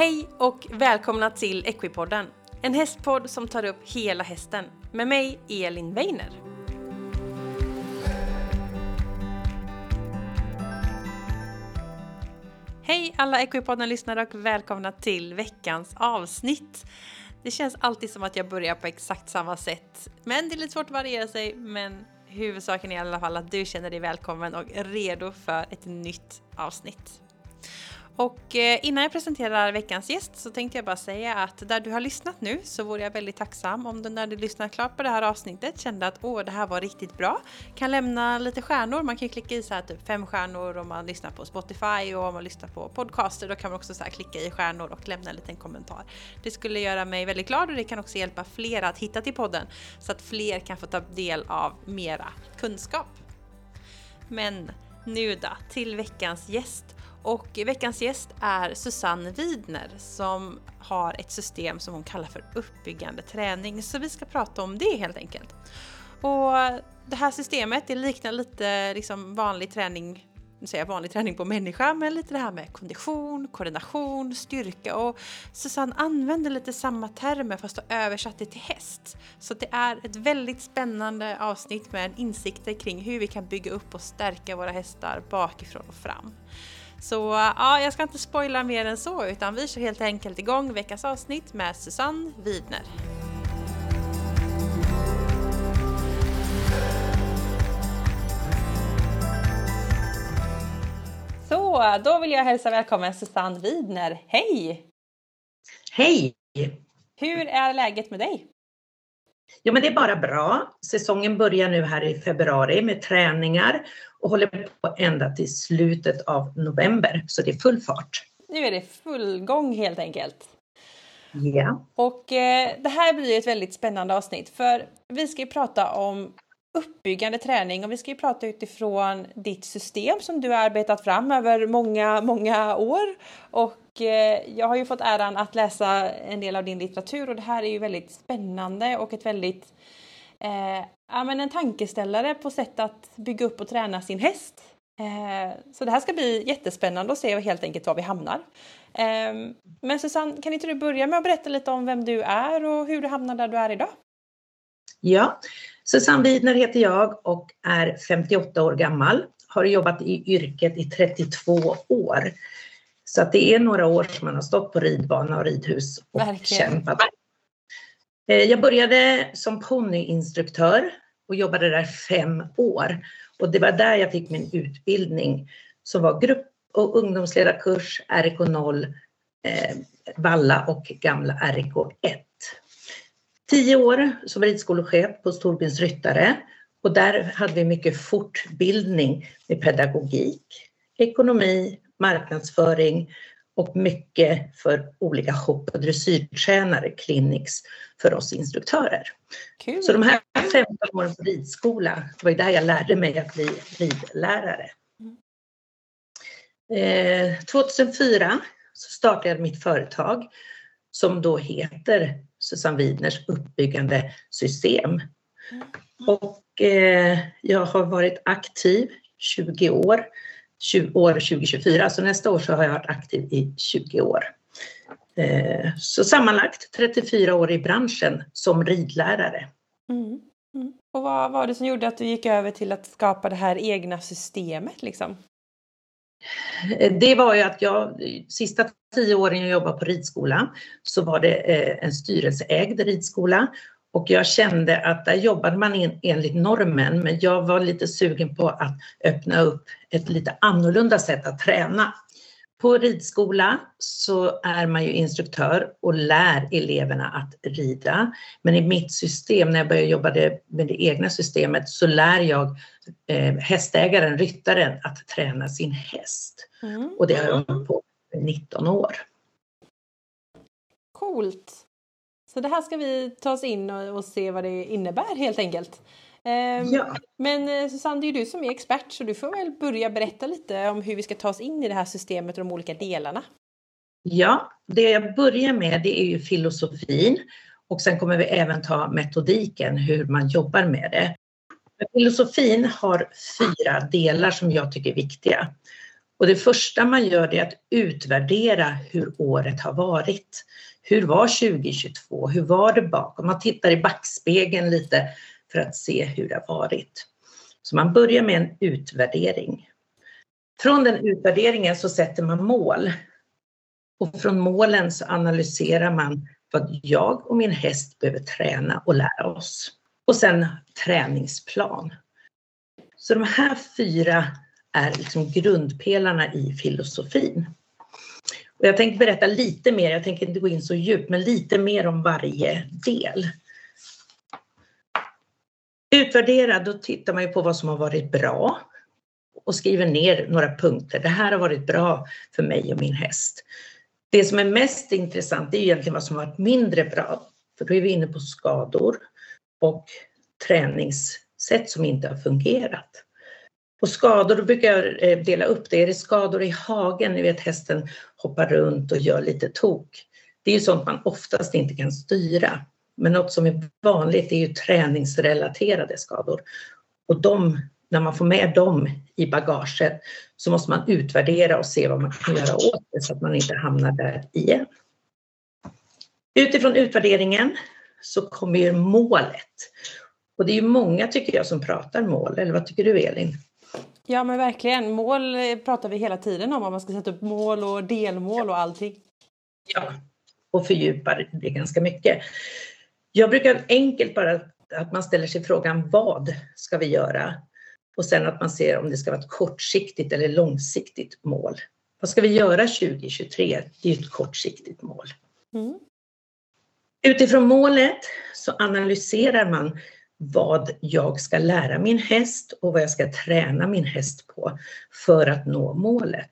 Hej och välkomna till Equipodden, en hästpodd som tar upp hela hästen med mig Elin Weiner. Hej alla Equipodden-lyssnare och välkomna till veckans avsnitt. Det känns alltid som att jag börjar på exakt samma sätt, men det är lite svårt att variera sig. Men huvudsaken är i alla fall att du känner dig välkommen och redo för ett nytt avsnitt. Och eh, innan jag presenterar veckans gäst så tänkte jag bara säga att där du har lyssnat nu så vore jag väldigt tacksam om du när du lyssnar klart på det här avsnittet kände att åh, det här var riktigt bra. Kan lämna lite stjärnor, man kan ju klicka i så här typ fem stjärnor om man lyssnar på Spotify och om man lyssnar på podcaster då kan man också så här klicka i stjärnor och lämna en liten kommentar. Det skulle göra mig väldigt glad och det kan också hjälpa fler att hitta till podden så att fler kan få ta del av mera kunskap. Men nu då, till veckans gäst. Och veckans gäst är Susanne Widner som har ett system som hon kallar för uppbyggande träning. Så vi ska prata om det helt enkelt. Och det här systemet det liknar lite liksom vanlig träning nu säger jag vanlig träning på människa, men lite det här med kondition, koordination, styrka och Susanne använder lite samma termer fast har översatt det till häst. Så det är ett väldigt spännande avsnitt med insikter kring hur vi kan bygga upp och stärka våra hästar bakifrån och fram. Så ja, jag ska inte spoila mer än så utan vi kör helt enkelt igång veckans avsnitt med Susanne Widner. Så, då vill jag hälsa välkommen Susanne Widner. Hej! Hej! Hur är läget med dig? Jo men det är bara bra. Säsongen börjar nu här i februari med träningar och håller på ända till slutet av november. Så det är full fart. Nu är det full gång helt enkelt. Ja. Och eh, det här blir ett väldigt spännande avsnitt för vi ska ju prata om uppbyggande träning och vi ska ju prata utifrån ditt system som du har arbetat fram över många, många år. Och eh, jag har ju fått äran att läsa en del av din litteratur och det här är ju väldigt spännande och ett väldigt eh, ja, men en tankeställare på sätt att bygga upp och träna sin häst. Eh, så det här ska bli jättespännande att se helt enkelt var vi hamnar. Eh, men Susanne, kan inte du börja med att berätta lite om vem du är och hur du hamnar där du är idag? Ja, Susanne Widner heter jag och är 58 år gammal. Har jobbat i yrket i 32 år. Så att det är några år som man har stått på ridbana och ridhus och Verkligen. kämpat. Eh, jag började som ponnyinstruktör och jobbade där fem år. Och det var där jag fick min utbildning som var grupp och ungdomsledarkurs, RK0, eh, Valla och gamla RK1. Tio år som ridskolechef på Storbins ryttare och där hade vi mycket fortbildning med pedagogik, ekonomi, marknadsföring och mycket för olika hopp och dressyrtränare, clinics, för oss instruktörer. Kul. Så de här 15 åren på ridskola, det var ju där jag lärde mig att bli ridlärare. Eh, 2004 så startade jag mitt företag som då heter Susanne Widners uppbyggande system. Mm. Och eh, jag har varit aktiv 20 år 20, år 2024. Så nästa år så har jag varit aktiv i 20 år. Eh, så sammanlagt 34 år i branschen som ridlärare. Mm. Mm. Och vad var det som gjorde att du gick över till att skapa det här egna systemet liksom? Eh, det var ju att jag, sista tio åren jag jobbade på ridskola så var det eh, en styrelseägd ridskola och jag kände att där jobbade man enligt normen men jag var lite sugen på att öppna upp ett lite annorlunda sätt att träna. På ridskola så är man ju instruktör och lär eleverna att rida. Men i mitt system, när jag började jobba med det egna systemet, så lär jag eh, hästägaren, ryttaren, att träna sin häst. Mm. Och det har jag hållit på med 19 år. Coolt! Så det här ska vi ta oss in och, och se vad det innebär helt enkelt. Ehm, ja. Men eh, Susanne, det är ju du som är expert så du får väl börja berätta lite om hur vi ska ta oss in i det här systemet och de olika delarna. Ja, det jag börjar med det är ju filosofin och sen kommer vi även ta metodiken, hur man jobbar med det. Filosofin har fyra delar som jag tycker är viktiga. Och det första man gör är att utvärdera hur året har varit. Hur var 2022? Hur var det bakom? Man tittar i backspegeln lite för att se hur det har varit. Så man börjar med en utvärdering. Från den utvärderingen så sätter man mål. Och från målen så analyserar man vad jag och min häst behöver träna och lära oss. Och sen träningsplan. Så de här fyra är liksom grundpelarna i filosofin. Och jag tänkte berätta lite mer, jag tänker inte gå in så djupt, men lite mer om varje del. Utvärdera, då tittar man ju på vad som har varit bra och skriver ner några punkter. Det här har varit bra för mig och min häst. Det som är mest intressant är egentligen vad som har varit mindre bra. För då är vi inne på skador och träningssätt som inte har fungerat. Och skador, då brukar jag eh, dela upp det. Är det skador i hagen, ni vet hästen hoppar runt och gör lite tok. Det är ju sånt man oftast inte kan styra. Men något som är vanligt är ju träningsrelaterade skador. Och de, när man får med dem i bagaget så måste man utvärdera och se vad man kan göra åt det så att man inte hamnar där igen. Utifrån utvärderingen så kommer ju målet. Och det är ju många tycker jag som pratar mål, eller vad tycker du Elin? Ja men verkligen, mål pratar vi hela tiden om, om man ska sätta upp mål och delmål och allting. Ja, och fördjupar det ganska mycket. Jag brukar enkelt bara att man ställer sig frågan vad ska vi göra? Och sen att man ser om det ska vara ett kortsiktigt eller långsiktigt mål. Vad ska vi göra 2023? Det är ett kortsiktigt mål. Mm. Utifrån målet så analyserar man vad jag ska lära min häst och vad jag ska träna min häst på för att nå målet.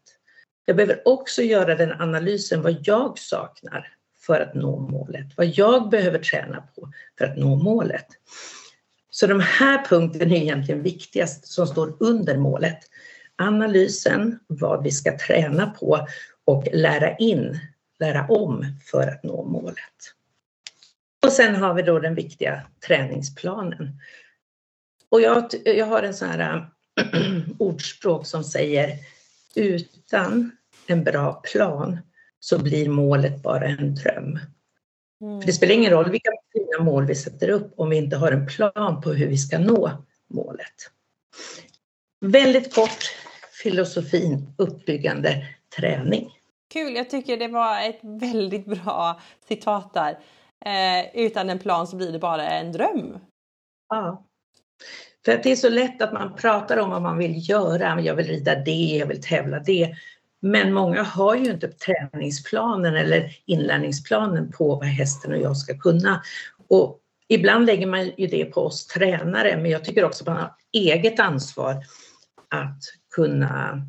Jag behöver också göra den analysen vad jag saknar för att nå målet, vad jag behöver träna på för att nå målet. Så de här punkterna är egentligen viktigast som står under målet. Analysen, vad vi ska träna på och lära in, lära om för att nå målet. Och sen har vi då den viktiga träningsplanen. Och jag, jag har en sån här äh, ordspråk som säger utan en bra plan så blir målet bara en dröm. Mm. För det spelar ingen roll vilka fina mål vi sätter upp om vi inte har en plan på hur vi ska nå målet. Väldigt kort filosofin uppbyggande träning. Kul, jag tycker det var ett väldigt bra citat där. Eh, utan en plan så blir det bara en dröm. Ja. För att det är så lätt att man pratar om vad man vill göra. Jag vill rida det, jag vill tävla det. Men många har ju inte träningsplanen eller inlärningsplanen på vad hästen och jag ska kunna. Och ibland lägger man ju det på oss tränare, men jag tycker också att man har eget ansvar att kunna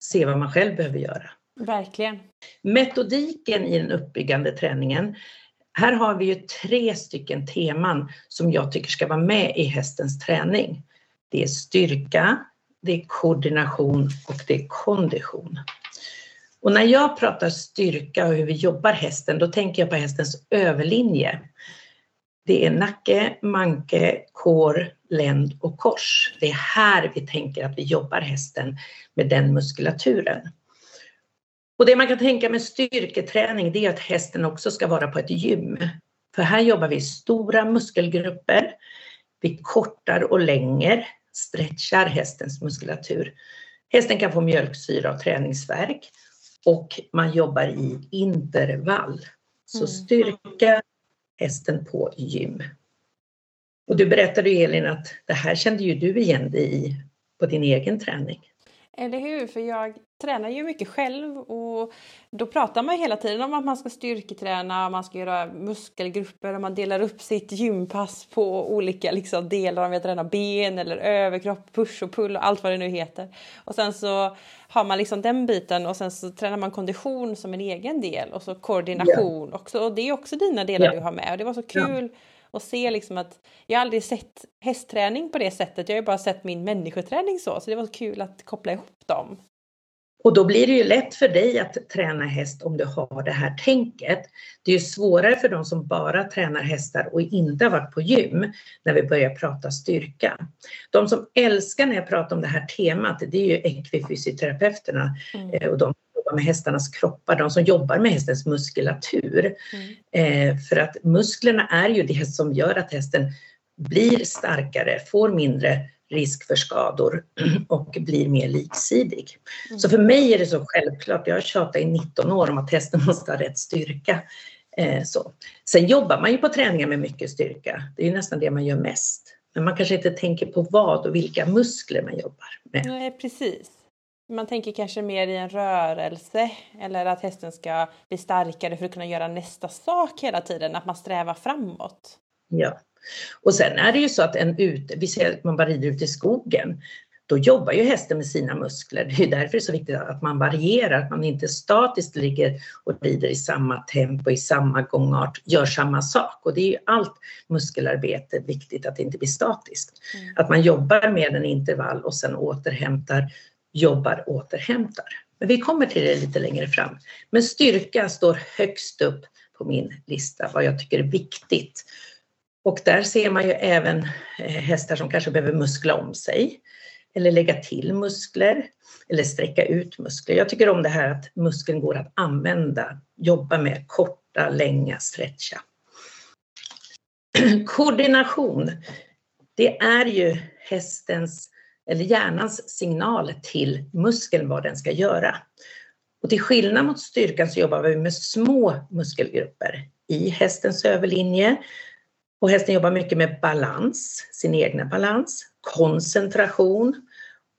se vad man själv behöver göra. Verkligen. Metodiken i den uppbyggande träningen. Här har vi ju tre stycken teman som jag tycker ska vara med i hästens träning. Det är styrka, det är koordination och det är kondition. Och när jag pratar styrka och hur vi jobbar hästen, då tänker jag på hästens överlinje. Det är nacke, manke, kår, länd och kors. Det är här vi tänker att vi jobbar hästen med den muskulaturen. Och det man kan tänka med styrketräning det är att hästen också ska vara på ett gym. För här jobbar vi stora muskelgrupper. Vi kortar och länger, stretchar hästens muskulatur. Hästen kan få mjölksyra och träningsverk och man jobbar i intervall. Så mm. styrka hästen på gym. Och du berättade Elin att det här kände ju du igen dig i på din egen träning. Eller hur? För jag tränar ju mycket själv och då pratar man hela tiden om att man ska styrketräna, man ska göra muskelgrupper och man delar upp sitt gympass på olika liksom, delar. Om jag tränar ben eller överkropp, push och pull och allt vad det nu heter. Och sen så har man liksom den biten och sen så tränar man kondition som en egen del och så koordination yeah. också. Och det är också dina delar yeah. du har med och det var så kul yeah och se liksom att jag aldrig sett hästträning på det sättet. Jag har ju bara sett min människoträning så, så det var kul att koppla ihop dem. Och då blir det ju lätt för dig att träna häst om du har det här tänket. Det är ju svårare för de som bara tränar hästar och inte har varit på gym när vi börjar prata styrka. De som älskar när jag pratar om det här temat, det är ju ekvifysioterapeuterna mm. Eh, och de som jobbar med hästarnas kroppar, de som jobbar med hästens muskulatur. Mm. Eh, för att musklerna är ju det som gör att hästen blir starkare, får mindre risk för skador och blir mer liksidig. Mm. Så för mig är det så självklart, jag har tjatat i 19 år om att hästen måste ha rätt styrka. Eh, så. Sen jobbar man ju på träningar med mycket styrka, det är ju nästan det man gör mest. Men man kanske inte tänker på vad och vilka muskler man jobbar med. Nej, precis. Man tänker kanske mer i en rörelse eller att hästen ska bli starkare för att kunna göra nästa sak hela tiden, att man strävar framåt. Ja, och sen är det ju så att en ute, vi ser att man bara rider ute i skogen, då jobbar ju hästen med sina muskler. Det är därför det är så viktigt att man varierar, att man inte statiskt ligger och rider i samma tempo, i samma gångart, gör samma sak. Och det är ju allt muskelarbete viktigt att det inte blir statiskt. Mm. Att man jobbar med en intervall och sen återhämtar, jobbar, återhämtar. Men vi kommer till det lite längre fram. Men styrka står högst upp på min lista, vad jag tycker är viktigt. Och där ser man ju även eh, hästar som kanske behöver muskla om sig eller lägga till muskler eller sträcka ut muskler. Jag tycker om det här att muskeln går att använda, jobba med, korta, länga, stretcha. Koordination, det är ju hästens eller hjärnans signal till muskeln vad den ska göra. Och till skillnad mot styrkan så jobbar vi med små muskelgrupper i hästens överlinje och hästen jobbar mycket med balans, sin egna balans, koncentration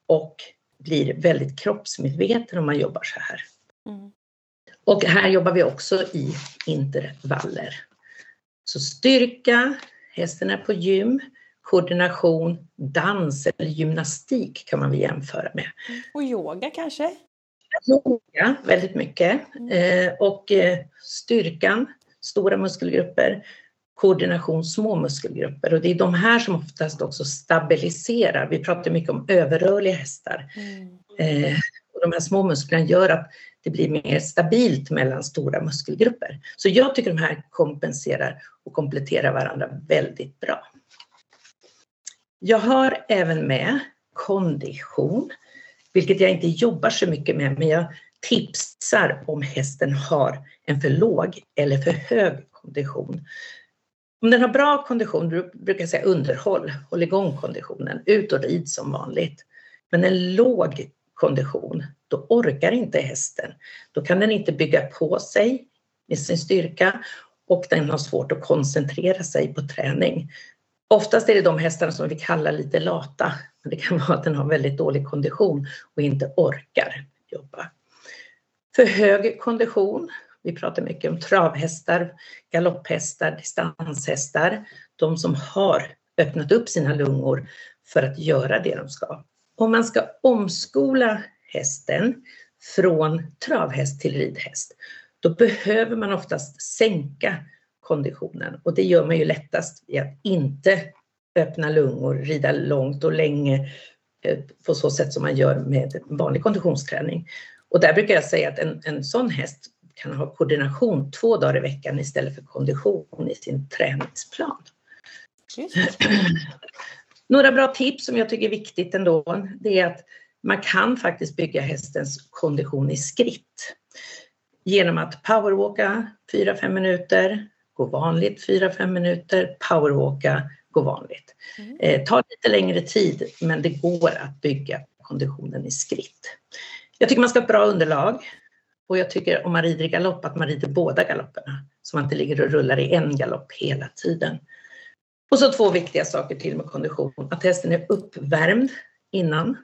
och blir väldigt kroppsmedveten om man jobbar så här. Mm. Och här jobbar vi också i intervaller. Så styrka, hästen är på gym, koordination, dans eller gymnastik kan man väl jämföra med. Och yoga kanske? Yoga, väldigt mycket. Mm. Eh, och eh, styrkan, stora muskelgrupper koordination små muskelgrupper och det är de här som oftast också stabiliserar. Vi pratar mycket om överrörliga hästar. Mm. Eh, och de här små musklerna gör att det blir mer stabilt mellan stora muskelgrupper. Så jag tycker de här kompenserar och kompletterar varandra väldigt bra. Jag har även med kondition, vilket jag inte jobbar så mycket med, men jag tipsar om hästen har en för låg eller för hög kondition. Om den har bra kondition, brukar jag säga underhåll, håll igång konditionen, ut och rid som vanligt. Men en låg kondition, då orkar inte hästen. Då kan den inte bygga på sig med sin styrka och den har svårt att koncentrera sig på träning. Oftast är det de hästarna som vi kallar lite lata. Men det kan vara att den har väldigt dålig kondition och inte orkar jobba. För hög kondition, vi pratar mycket om travhästar, galopphästar, distanshästar. De som har öppnat upp sina lungor för att göra det de ska. Om man ska omskola hästen från travhäst till ridhäst, då behöver man oftast sänka konditionen och det gör man ju lättast i att inte öppna lungor, rida långt och länge eh, på så sätt som man gör med vanlig konditionsträning. Och där brukar jag säga att en, en sån häst kan ha koordination två dagar i veckan istället för kondition i sin träningsplan. Några bra tips som jag tycker är viktigt ändå, det är att man kan faktiskt bygga hästens kondition i skritt. Genom att powerwalka 4-5 minuter, gå vanligt 4-5 minuter, powerwalka, gå vanligt. Mm. Eh, tar lite längre tid men det går att bygga konditionen i skritt. Jag tycker man ska ha ett bra underlag. Och jag tycker om man rider i galopp att man rider båda galopperna. Så man inte ligger och rullar i en galopp hela tiden. Och så två viktiga saker till med kondition. Att hästen är uppvärmd innan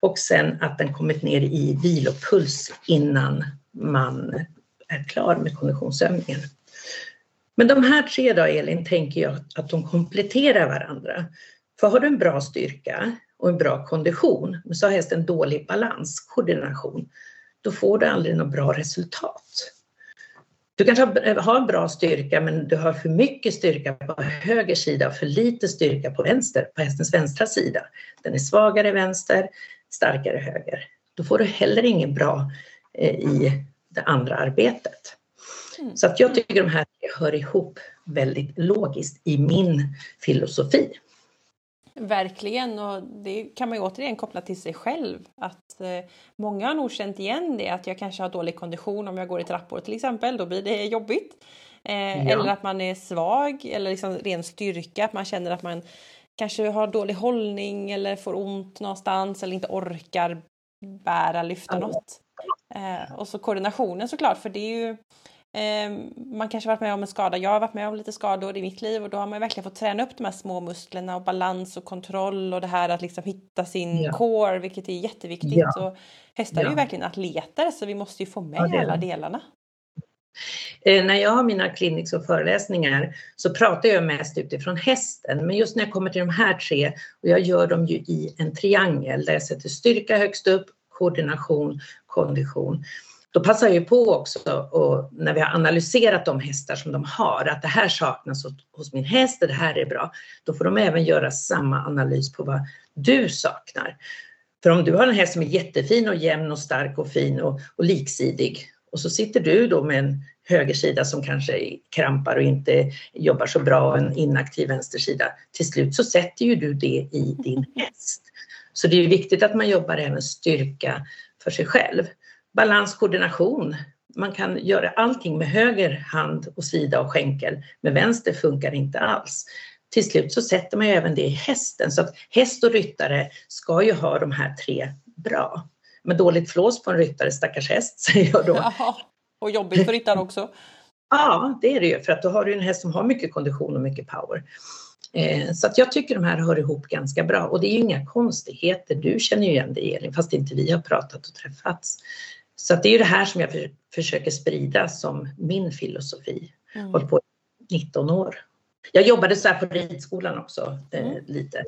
och sen att den kommit ner i vilopuls innan man är klar med konditionsövningen. Men de här tre då Elin tänker jag att de kompletterar varandra. För har du en bra styrka och en bra kondition, men så har hästen dålig balans, koordination, då får du aldrig något bra resultat. Du kanske har en bra styrka men du har för mycket styrka på höger sida och för lite styrka på vänster, på hästens vänstra sida. Den är svagare vänster, starkare höger. då får du heller inget bra eh, i det andra arbetet. Mm. Så att jag tycker de här hör ihop väldigt logiskt i min filosofi. Verkligen, och det kan man ju återigen koppla till sig själv. Att eh, Många har nog känt igen det, att jag kanske har dålig kondition om jag går i trappor till exempel, då blir det jobbigt. Eh, ja. Eller att man är svag, eller liksom ren styrka, att man känner att man kanske har dålig hållning eller får ont någonstans eller inte orkar bära, lyfta något. Eh, och så koordinationen såklart, för det är ju man kanske varit med om en skada. Jag har varit med om lite skador i mitt liv och då har man verkligen fått träna upp de här små musklerna och balans och kontroll och det här att liksom hitta sin ja. core, vilket är jätteviktigt. Ja. Och hästar ja. är ju verkligen atleter så vi måste ju få med alla delarna. Eh, när jag har mina clinics och föreläsningar så pratar jag mest utifrån hästen. Men just när jag kommer till de här tre, och jag gör dem ju i en triangel där jag sätter styrka högst upp, koordination, kondition. Då passar jag på också och när vi har analyserat de hästar som de har, att det här saknas hos min häst det här är bra. Då får de även göra samma analys på vad du saknar. För om du har en häst som är jättefin och jämn och stark och fin och, och liksidig och så sitter du då med en högersida som kanske krampar och inte jobbar så bra och en inaktiv vänstersida. Till slut så sätter ju du det i din häst. Så det är viktigt att man jobbar även styrka för sig själv. Balans, koordination. Man kan göra allting med höger hand och sida och skänkel. Med vänster funkar inte alls. Till slut så sätter man ju även det i hästen. Så att häst och ryttare ska ju ha de här tre bra. Men dåligt flås på en ryttare, stackars häst, säger jag då. Ja, och jobbigt för ryttaren också. ja, det är det ju, för att då har du en häst som har mycket kondition och mycket power. Eh, så att jag tycker de här hör ihop ganska bra och det är ju inga konstigheter. Du känner ju igen det Elin, fast inte vi har pratat och träffats. Så det är ju det här som jag för, försöker sprida som min filosofi. Mm. Hållit på 19 år. Jag jobbade så här på ridskolan också eh, mm. lite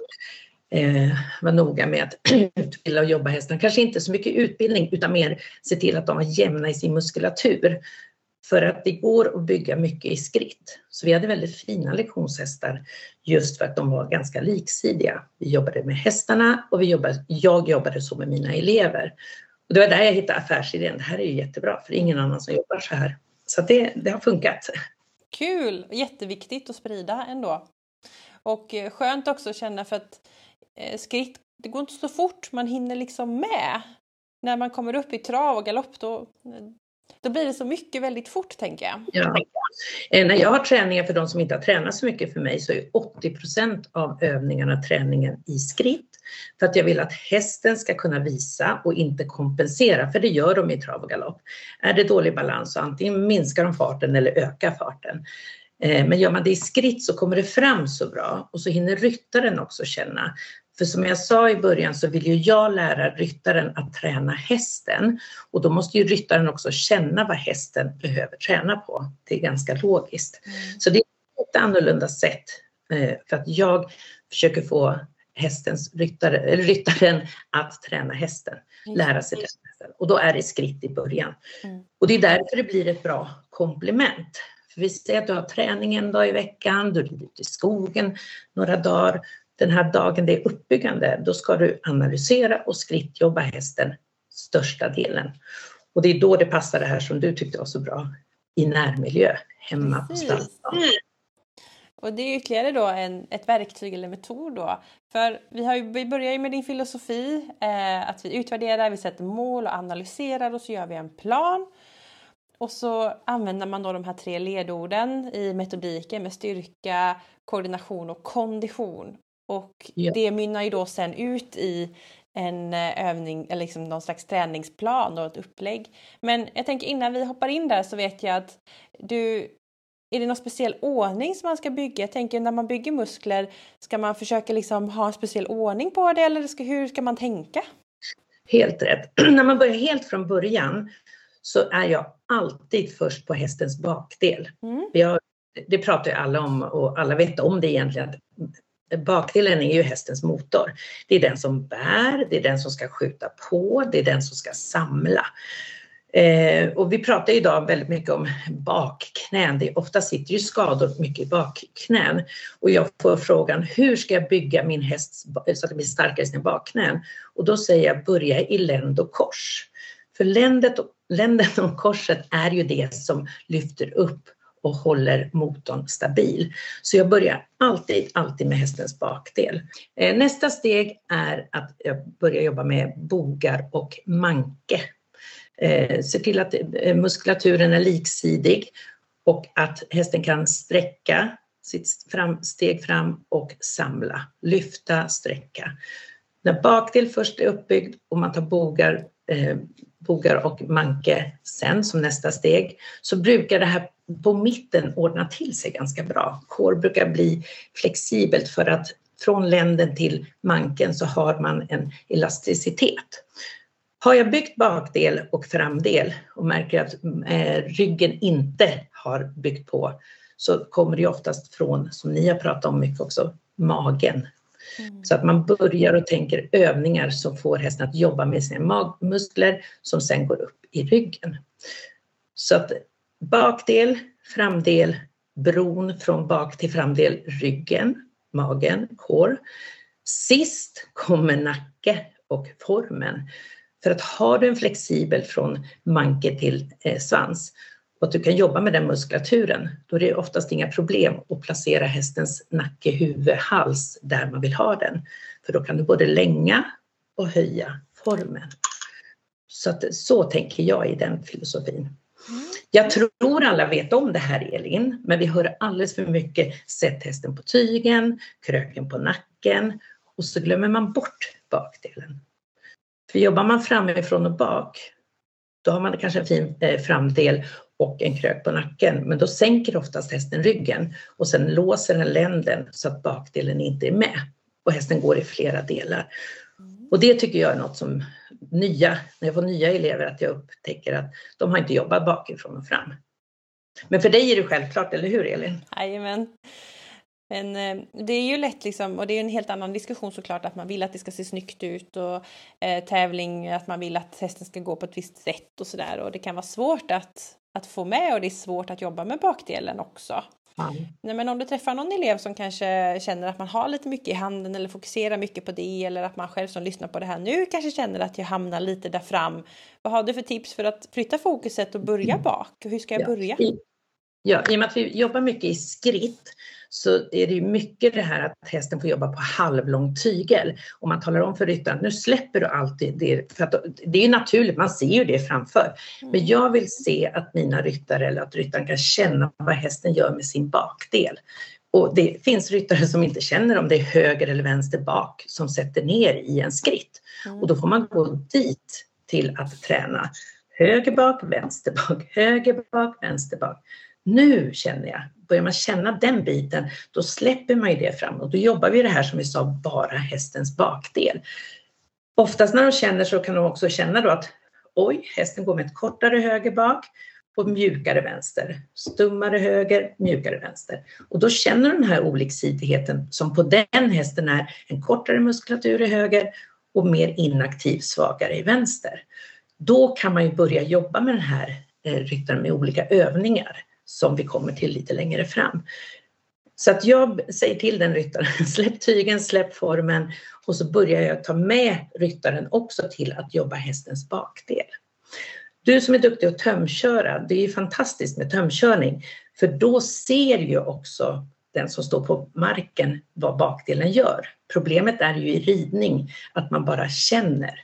eh, var noga med att utbilda och jobba hästarna. Kanske inte så mycket utbildning utan mer se till att de var jämna i sin muskulatur. För att det går att bygga mycket i skritt. Så vi hade väldigt fina lektionshästar just för att de var ganska liksidiga. Vi jobbade med hästarna och vi jobbade, jag jobbade så med mina elever. Och det var där jag hittade affärsidén. Det här är ju jättebra för det är ingen annan som jobbar så här. Så det, det har funkat. Kul! Jätteviktigt att sprida ändå. Och eh, skönt också att känna för att Eh, skritt, det går inte så fort, man hinner liksom med. När man kommer upp i trav och galopp då, då blir det så mycket väldigt fort tänker jag. Ja. Eh, när jag har träningar för de som inte har tränat så mycket för mig så är 80% av övningarna träningen i skritt. För att jag vill att hästen ska kunna visa och inte kompensera, för det gör de i trav och galopp. Är det dålig balans så antingen minskar de farten eller ökar farten. Eh, men gör man det i skritt så kommer det fram så bra och så hinner ryttaren också känna. För som jag sa i början så vill ju jag lära ryttaren att träna hästen och då måste ju ryttaren också känna vad hästen behöver träna på. Det är ganska logiskt. Mm. Så det är ett annorlunda sätt eh, för att jag försöker få hästens ryttare, ryttaren att träna hästen, lära sig träna hästen. Och då är det skritt i början. Mm. Och det är därför det blir ett bra komplement. För vi säger att du har träning en dag i veckan, du rider ut i skogen några dagar. Den här dagen det är uppbyggande, då ska du analysera och skrittjobba hästen största delen. Och det är då det passar det här som du tyckte var så bra i närmiljö, hemma Precis. på stallplan. Och det är ytterligare då en, ett verktyg eller metod då. För vi, har ju, vi börjar ju med din filosofi, eh, att vi utvärderar, vi sätter mål och analyserar och så gör vi en plan. Och så använder man då de här tre ledorden i metodiken med styrka, koordination och kondition. Och ja. det mynnar ju då sen ut i en eh, övning eller liksom någon slags träningsplan och ett upplägg. Men jag tänker innan vi hoppar in där så vet jag att du är det någon speciell ordning som man ska bygga? Jag tänker när man bygger muskler, ska man försöka liksom ha en speciell ordning på det eller ska, hur ska man tänka? Helt rätt. när man börjar helt från början så är jag alltid först på hästens bakdel. Mm. Jag, det pratar ju alla om och alla vet om det egentligen. Bakdelen är ju hästens motor. Det är den som bär, det är den som ska skjuta på, det är den som ska samla. Eh, och vi pratar idag väldigt mycket om bakknän. Det, ofta sitter ju skador mycket i bakknän. Och jag får frågan, hur ska jag bygga min häst så att den blir starkare i sina bakknän? Och då säger jag, börja i länd och kors. För ländet, länden och korset är ju det som lyfter upp och håller motorn stabil. Så jag börjar alltid, alltid med hästens bakdel. Eh, nästa steg är att jag börjar jobba med bogar och manke. Eh, se till att eh, muskulaturen är liksidig och att hästen kan sträcka sitt fram, steg fram och samla, lyfta, sträcka. När bakdel först är uppbyggd och man tar bogar, eh, bogar och manke sen som nästa steg så brukar det här på mitten ordna till sig ganska bra. Kår brukar bli flexibelt för att från länden till manken så har man en elasticitet. Har jag byggt bakdel och framdel och märker att eh, ryggen inte har byggt på så kommer det oftast från, som ni har pratat om mycket också, magen. Mm. Så att man börjar och tänker övningar som får hästen att jobba med sina magmuskler som sen går upp i ryggen. Så att bakdel, framdel, bron från bak till framdel, ryggen, magen, hår. Sist kommer nacke och formen. För att har du en flexibel från manke till eh, svans och att du kan jobba med den muskulaturen, då är det oftast inga problem att placera hästens nacke, huvud, hals där man vill ha den. För då kan du både länga och höja formen. Så, att, så tänker jag i den filosofin. Jag tror alla vet om det här Elin, men vi hör alldeles för mycket sätt hästen på tygen, kröken på nacken och så glömmer man bort bakdelen. För jobbar man framifrån och bak, då har man kanske en fin eh, framdel och en krök på nacken, men då sänker oftast hästen ryggen och sen låser den länden så att bakdelen inte är med och hästen går i flera delar. Och det tycker jag är något som nya, när jag får nya elever, att jag upptäcker att de har inte jobbat bakifrån och fram. Men för dig är det självklart, eller hur Elin? Jajamän. Men eh, det är ju lätt liksom, och det är en helt annan diskussion såklart, att man vill att det ska se snyggt ut och eh, tävling, att man vill att hästen ska gå på ett visst sätt och sådär. Och det kan vara svårt att, att få med och det är svårt att jobba med bakdelen också. Nej, men om du träffar någon elev som kanske känner att man har lite mycket i handen eller fokuserar mycket på det eller att man själv som lyssnar på det här nu kanske känner att jag hamnar lite där fram. Vad har du för tips för att flytta fokuset och börja mm. bak? Hur ska jag börja? Ja, i och med att vi jobbar mycket i skritt så är det ju mycket det här att hästen får jobba på halvlång tygel. Och man talar om för ryttaren, nu släpper du alltid det. För att det är ju naturligt, man ser ju det framför. Men mm. jag vill se att mina ryttare, eller att ryttaren kan känna vad hästen gör med sin bakdel. Och det finns ryttare som inte känner om det är höger eller vänster bak som sätter ner i en skritt. Och då får man gå dit till att träna höger bak, vänster bak, höger bak, vänster bak. Nu känner jag, börjar man känna den biten, då släpper man ju det framåt. då jobbar vi det här som vi sa, bara hästens bakdel. Oftast när de känner så kan de också känna då att oj, hästen går med ett kortare höger bak och mjukare vänster. Stummare höger, mjukare vänster. Och då känner de den här oliksidigheten som på den hästen är en kortare muskulatur i höger och mer inaktiv, svagare i vänster. Då kan man ju börja jobba med den här eh, ryttaren med olika övningar som vi kommer till lite längre fram. Så att jag säger till den ryttaren, släpp tygen, släpp formen och så börjar jag ta med ryttaren också till att jobba hästens bakdel. Du som är duktig att tömköra, det är ju fantastiskt med tömkörning för då ser ju också den som står på marken vad bakdelen gör. Problemet är ju i ridning att man bara känner.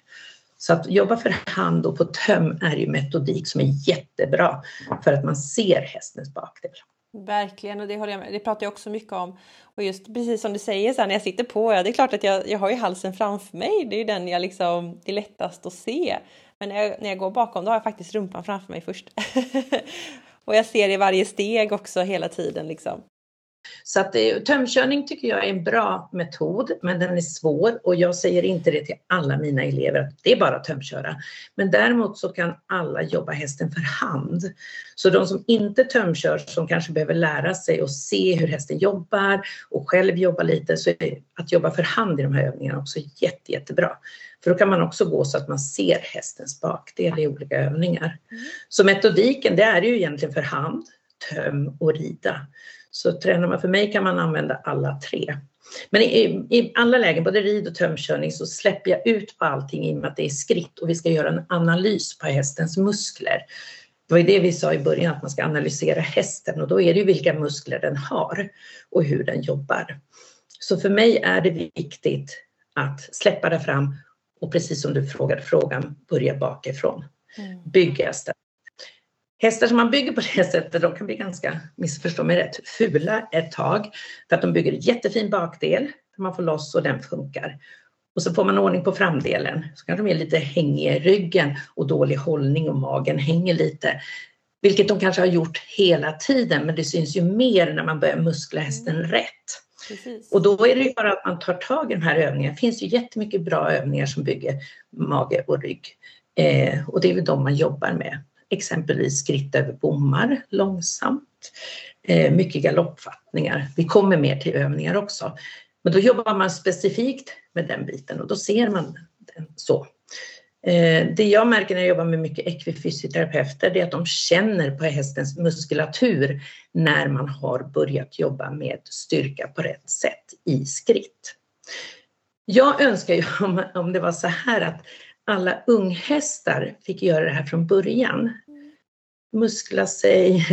Så att jobba för hand och på töm är ju metodik som är jättebra för att man ser hästens bakdel. Verkligen, och det, håller jag med. det pratar jag också mycket om. Och just precis som du säger, så här, när jag sitter på, ja, det är klart att jag, jag har ju halsen framför mig, det är ju den jag liksom, det är lättast att se. Men när jag, när jag går bakom, då har jag faktiskt rumpan framför mig först. och jag ser i varje steg också hela tiden liksom. Så att eh, tömkörning tycker jag är en bra metod, men den är svår och jag säger inte det till alla mina elever att det är bara att tömköra. Men däremot så kan alla jobba hästen för hand. Så de som inte tömkör, som kanske behöver lära sig och se hur hästen jobbar och själv jobba lite, så är att jobba för hand i de här övningarna också jätte, jättebra. För då kan man också gå så att man ser hästens bakdel i olika övningar. Mm. Så metodiken, det är ju egentligen för hand, töm och rida. Så tränar man för mig kan man använda alla tre. Men i, i alla lägen, både rid och tömkörning, så släpper jag ut på allting i och med att det är skritt och vi ska göra en analys på hästens muskler. Det var ju det vi sa i början, att man ska analysera hästen och då är det ju vilka muskler den har och hur den jobbar. Så för mig är det viktigt att släppa det fram och precis som du frågade frågan, börja bakifrån. Mm. Bygga Hästar som man bygger på det sättet, de kan bli ganska, missförstå mig rätt, fula ett tag. För att de bygger en jättefin bakdel, där man får loss och den funkar. Och så får man ordning på framdelen, så kan de är lite hängiga i ryggen och dålig hållning och magen hänger lite. Vilket de kanske har gjort hela tiden, men det syns ju mer när man börjar muskla hästen mm. rätt. Precis. Och då är det ju bara att man tar tag i de här övningarna. Det finns ju jättemycket bra övningar som bygger mage och rygg. Eh, och det är väl de man jobbar med exempelvis skritt över bommar långsamt, eh, mycket galoppfattningar. Vi kommer mer till övningar också. Men då jobbar man specifikt med den biten och då ser man den så. Eh, det jag märker när jag jobbar med mycket ekvifysioterapeuter är att de känner på hästens muskulatur när man har börjat jobba med styrka på rätt sätt i skritt. Jag önskar ju om, det var så här att alla unghästar fick göra det här från början. Muskla sig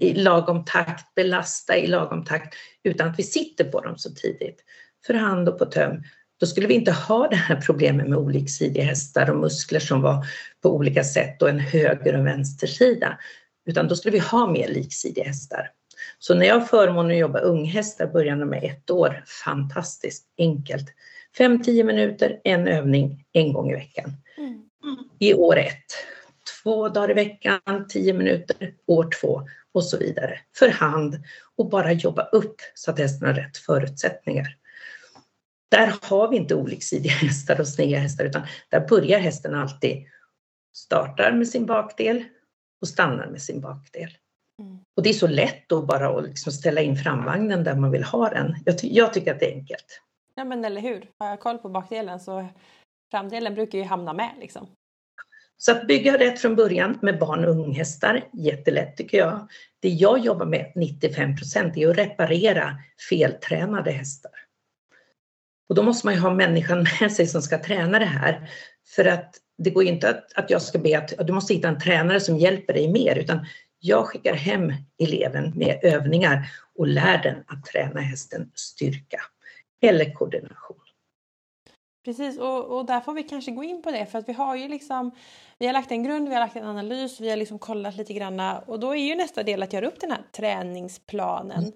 i lagom takt, belasta i lagom takt utan att vi sitter på dem så tidigt. För hand och på töm. Då skulle vi inte ha det här problemet med oliksidiga hästar och muskler som var på olika sätt och en höger och vänster sida. Utan då skulle vi ha mer liksidiga hästar. Så när jag har förmånen att jobba unghästar börjar de med ett år. Fantastiskt enkelt. 5-10 minuter, en övning, en gång i veckan. Mm. I år ett. Två dagar i veckan, 10 minuter, år två och så vidare. För hand och bara jobba upp så att hästen har rätt förutsättningar. Där har vi inte oliksidiga hästar och sneda hästar utan där börjar hästen alltid startar med sin bakdel och stannar med sin bakdel. Mm. Och det är så lätt då bara att liksom ställa in framvagnen där man vill ha den. Jag, ty jag tycker att det är enkelt. Ja men eller hur, har jag koll på bakdelen så framdelen brukar ju hamna med liksom. Så att bygga rätt från början med barn och unghästar, jättelätt tycker jag. Det jag jobbar med 95 procent är att reparera feltränade hästar. Och då måste man ju ha människan med sig som ska träna det här. För att det går inte att, att jag ska be att du måste hitta en tränare som hjälper dig mer utan jag skickar hem eleven med övningar och lär den att träna hästen styrka eller koordination. Precis, och, och där får vi kanske gå in på det för att vi har ju liksom Vi har lagt en grund, vi har lagt en analys, vi har liksom kollat lite granna och då är ju nästa del att göra upp den här träningsplanen.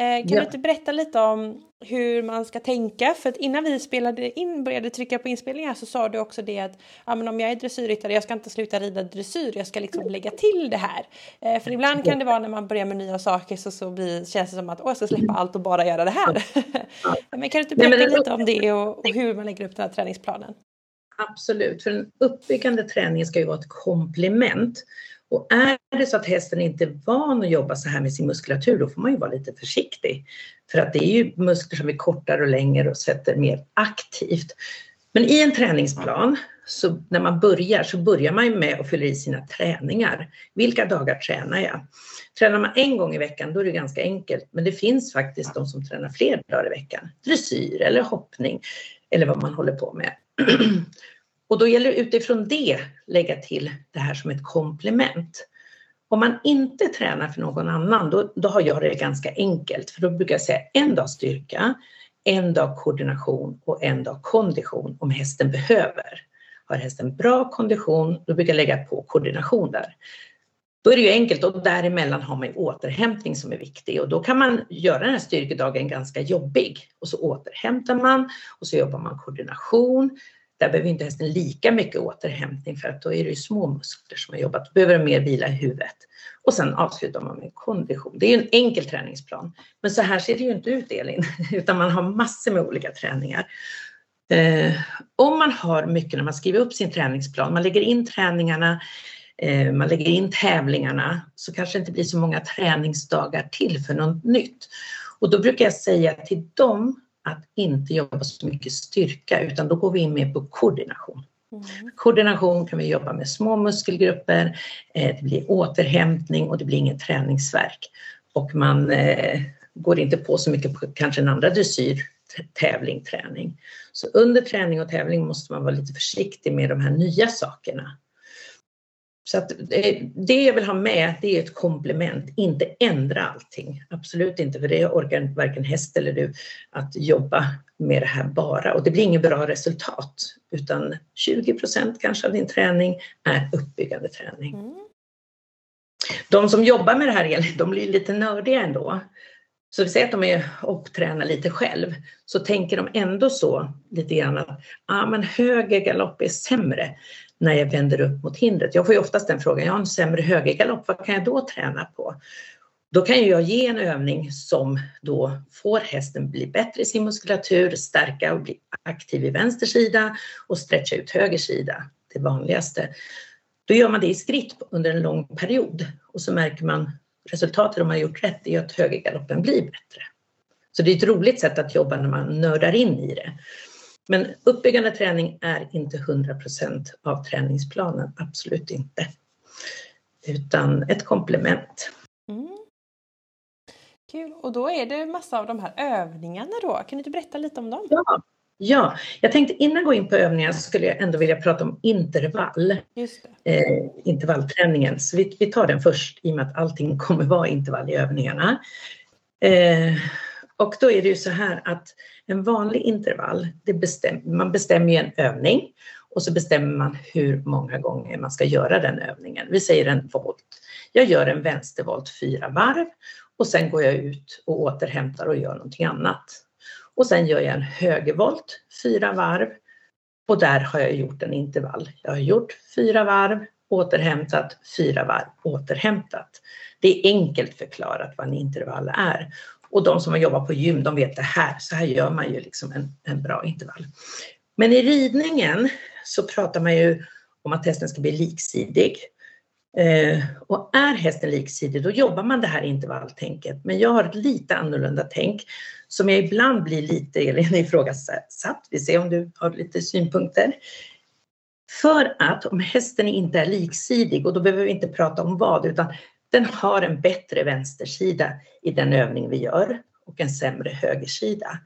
Eh, kan ja. du inte berätta lite om hur man ska tänka? För att innan vi spelade in, började trycka på inspelningar så sa du också det att ja, men om jag är dressyrryttare, jag ska inte sluta rida dressyr, jag ska liksom lägga till det här. Eh, för ibland kan det vara när man börjar med nya saker så, så blir, känns det som att jag ska släppa allt och bara göra det här. men kan du inte berätta Nej, lite om det och, och hur man lägger upp den här träningsplanen? Absolut, för den uppbyggande träningen ska ju vara ett komplement och är det så att hästen inte är van att jobba så här med sin muskulatur, då får man ju vara lite försiktig. För att det är ju muskler som vi kortar och längre och sätter mer aktivt. Men i en träningsplan, så när man börjar, så börjar man ju med att fylla i sina träningar. Vilka dagar tränar jag? Tränar man en gång i veckan, då är det ganska enkelt. Men det finns faktiskt de som tränar fler dagar i veckan. Dressyr eller hoppning eller vad man håller på med. Och då gäller det utifrån det lägga till det här som ett komplement. Om man inte tränar för någon annan, då, då har jag det ganska enkelt. För då brukar jag säga en dag styrka, en dag koordination och en dag kondition om hästen behöver. Har hästen bra kondition, då brukar jag lägga på koordination där. Då är det ju enkelt och däremellan har man ju återhämtning som är viktig och då kan man göra den här styrkedagen ganska jobbig och så återhämtar man och så jobbar man koordination där behöver inte hästen lika mycket återhämtning för att då är det ju små muskler som har jobbat. Då behöver mer vila i huvudet. Och sen avslutar man med kondition. Det är en enkel träningsplan. Men så här ser det ju inte ut Elin, utan man har massor med olika träningar. Eh, om man har mycket när man skriver upp sin träningsplan, man lägger in träningarna, eh, man lägger in tävlingarna, så kanske det inte blir så många träningsdagar till för något nytt. Och då brukar jag säga till dem att inte jobba så mycket styrka utan då går vi in mer på koordination. Mm. Koordination kan vi jobba med små muskelgrupper, eh, det blir återhämtning och det blir ingen träningsverk. Och man eh, går inte på så mycket på kanske en andra dressyr, tävling, träning. Så under träning och tävling måste man vara lite försiktig med de här nya sakerna. Så att det jag vill ha med, det är ett komplement, inte ändra allting. Absolut inte, för det orkar varken häst eller du att jobba med det här bara. Och det blir inget bra resultat, utan 20 procent kanske av din träning är uppbyggande träning. Mm. De som jobbar med det här, de blir lite nördiga ändå. Så vi säger att de är och tränar lite själv, så tänker de ändå så lite grann att ah, men höger galopp är sämre när jag vänder upp mot hindret. Jag får ju oftast den frågan, jag har en sämre högergalopp, vad kan jag då träna på? Då kan jag ge en övning som då får hästen bli bättre i sin muskulatur, stärka och bli aktiv i vänster sida och stretcha ut höger sida, det vanligaste. Då gör man det i skritt under en lång period och så märker man resultatet om man har gjort rätt är att högergaloppen blir bättre. Så det är ett roligt sätt att jobba när man nördar in i det. Men uppbyggande träning är inte 100% av träningsplanen, absolut inte. Utan ett komplement. Mm. Kul, och då är det massa av de här övningarna då. Kan du inte berätta lite om dem? Ja, ja. jag tänkte innan jag går in på övningar så skulle jag ändå vilja prata om intervall. Just eh, intervallträningen. Så vi, vi, tar den först i och med att allting kommer vara intervall i övningarna. Eh, och då är det ju så här att en vanlig intervall, det bestäm, man bestämmer ju en övning och så bestämmer man hur många gånger man ska göra den övningen. Vi säger en volt. Jag gör en vänstervolt fyra varv och sen går jag ut och återhämtar och gör någonting annat. Och sen gör jag en högervolt fyra varv och där har jag gjort en intervall. Jag har gjort fyra varv, återhämtat, fyra varv, återhämtat. Det är enkelt förklarat vad en intervall är. Och de som har jobbat på gym, de vet det här. Så här gör man ju liksom en, en bra intervall. Men i ridningen så pratar man ju om att hästen ska bli liksidig. Eh, och är hästen liksidig, då jobbar man det här intervalltänket. Men jag har ett lite annorlunda tänk som jag ibland blir lite ifrågasatt. Vi ser om du har lite synpunkter. För att om hästen inte är liksidig, och då behöver vi inte prata om vad, utan den har en bättre vänstersida i den övning vi gör och en sämre högersida.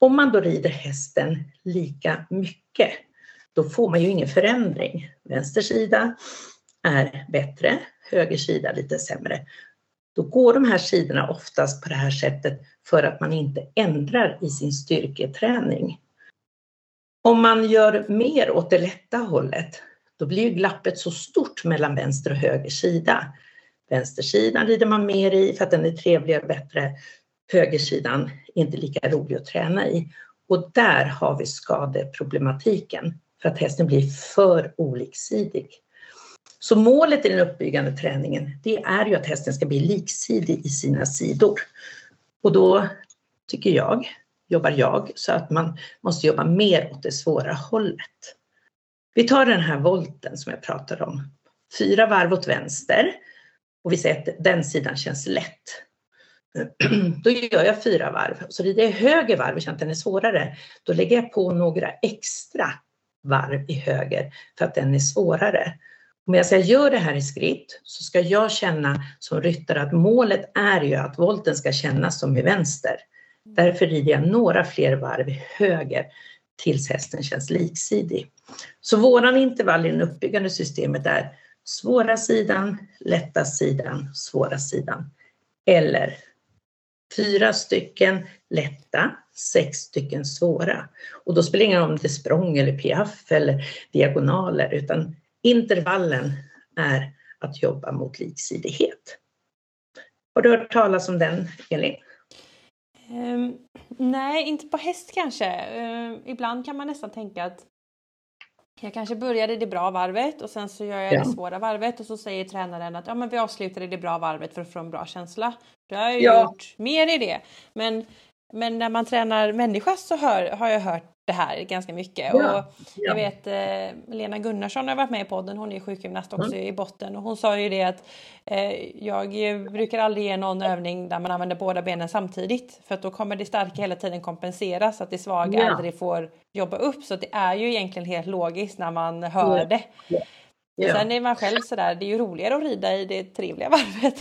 Om man då rider hästen lika mycket, då får man ju ingen förändring. Vänster sida är bättre, höger sida lite sämre. Då går de här sidorna oftast på det här sättet för att man inte ändrar i sin styrketräning. Om man gör mer åt det lätta hållet, då blir glappet så stort mellan vänster och höger sida Vänstersidan rider man mer i för att den är trevligare och bättre. Högersidan är inte lika rolig att träna i. Och där har vi skadeproblematiken för att hästen blir för oliksidig. Så målet i den uppbyggande träningen, det är ju att hästen ska bli liksidig i sina sidor. Och då tycker jag, jobbar jag, så att man måste jobba mer åt det svåra hållet. Vi tar den här volten som jag pratade om. Fyra varv åt vänster och vi säger att den sidan känns lätt. Då gör jag fyra varv. Så rider jag höger varv och känner att den är svårare, då lägger jag på några extra varv i höger för att den är svårare. Om jag gör det här i skritt så ska jag känna som ryttare att målet är ju att volten ska kännas som i vänster. Därför rider jag några fler varv i höger tills hästen känns liksidig. Så våran intervall i det uppbyggande systemet är svåra sidan, lätta sidan, svåra sidan. Eller fyra stycken lätta, sex stycken svåra. Och då spelar det ingen roll om det är språng eller piaff eller diagonaler utan intervallen är att jobba mot liksidighet. Har du hört talas om den, Elin? Um, nej, inte på häst kanske. Uh, ibland kan man nästan tänka att jag kanske började det bra varvet och sen så gör jag ja. det svåra varvet och så säger tränaren att ja, men vi avslutar det bra varvet för att få en bra känsla. Då har jag ja. gjort mer i det. Men, men när man tränar människa så hör, har jag hört det här ganska mycket. Ja, och jag vet eh, Lena Gunnarsson har varit med i podden, hon är sjukgymnast också mm. i botten och hon sa ju det att eh, jag brukar aldrig ge någon övning där man använder båda benen samtidigt för att då kommer det starka hela tiden kompensera så att det svaga ja. aldrig får jobba upp så det är ju egentligen helt logiskt när man hör det. Ja. Sen är man själv sådär, det är ju roligare att rida i det trevliga varvet.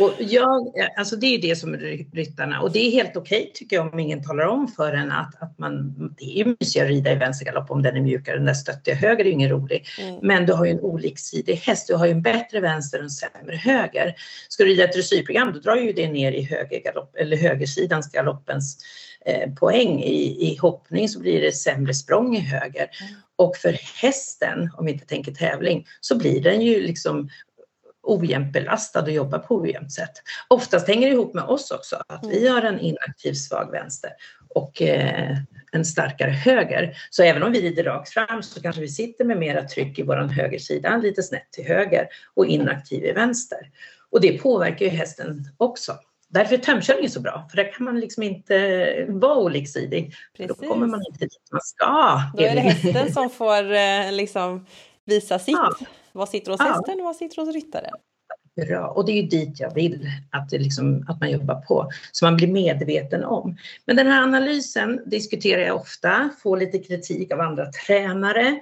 och jag, alltså det är det som ryttarna och det är helt okej okay, tycker jag om ingen talar om för en att, att man, det är ju mysigare att rida i vänstergalopp om den är mjukare, den där stöttiga höger är ju ingen rolig. Mm. Men du har ju en oliksidig häst, du har ju en bättre vänster och en sämre höger. Ska du rida ett dressyrprogram då drar ju det ner i höger galopp, eller högersidans galoppens poäng. I, I hoppning så blir det sämre språng i höger. Mm. Och för hästen, om vi inte tänker tävling, så blir den ju liksom ojämnt belastad och jobbar på ojämnt sätt. Oftast hänger det ihop med oss också, att vi har en inaktiv svag vänster och eh, en starkare höger. Så även om vi rider rakt fram så kanske vi sitter med mera tryck i våran högersida, lite snett till höger och inaktiv i vänster. Och det påverkar ju hästen också. Därför är tömkörning så bra, för där kan man liksom inte vara oliksidig. Då kommer man inte dit man ska. Då är det hästen som får eh, liksom visa sitt. Ja. Vad sitter hos ja. hästen och vad sitter hos ryttaren? Bra, och det är ju dit jag vill att, det liksom, att man jobbar på, så man blir medveten om. Men den här analysen diskuterar jag ofta, får lite kritik av andra tränare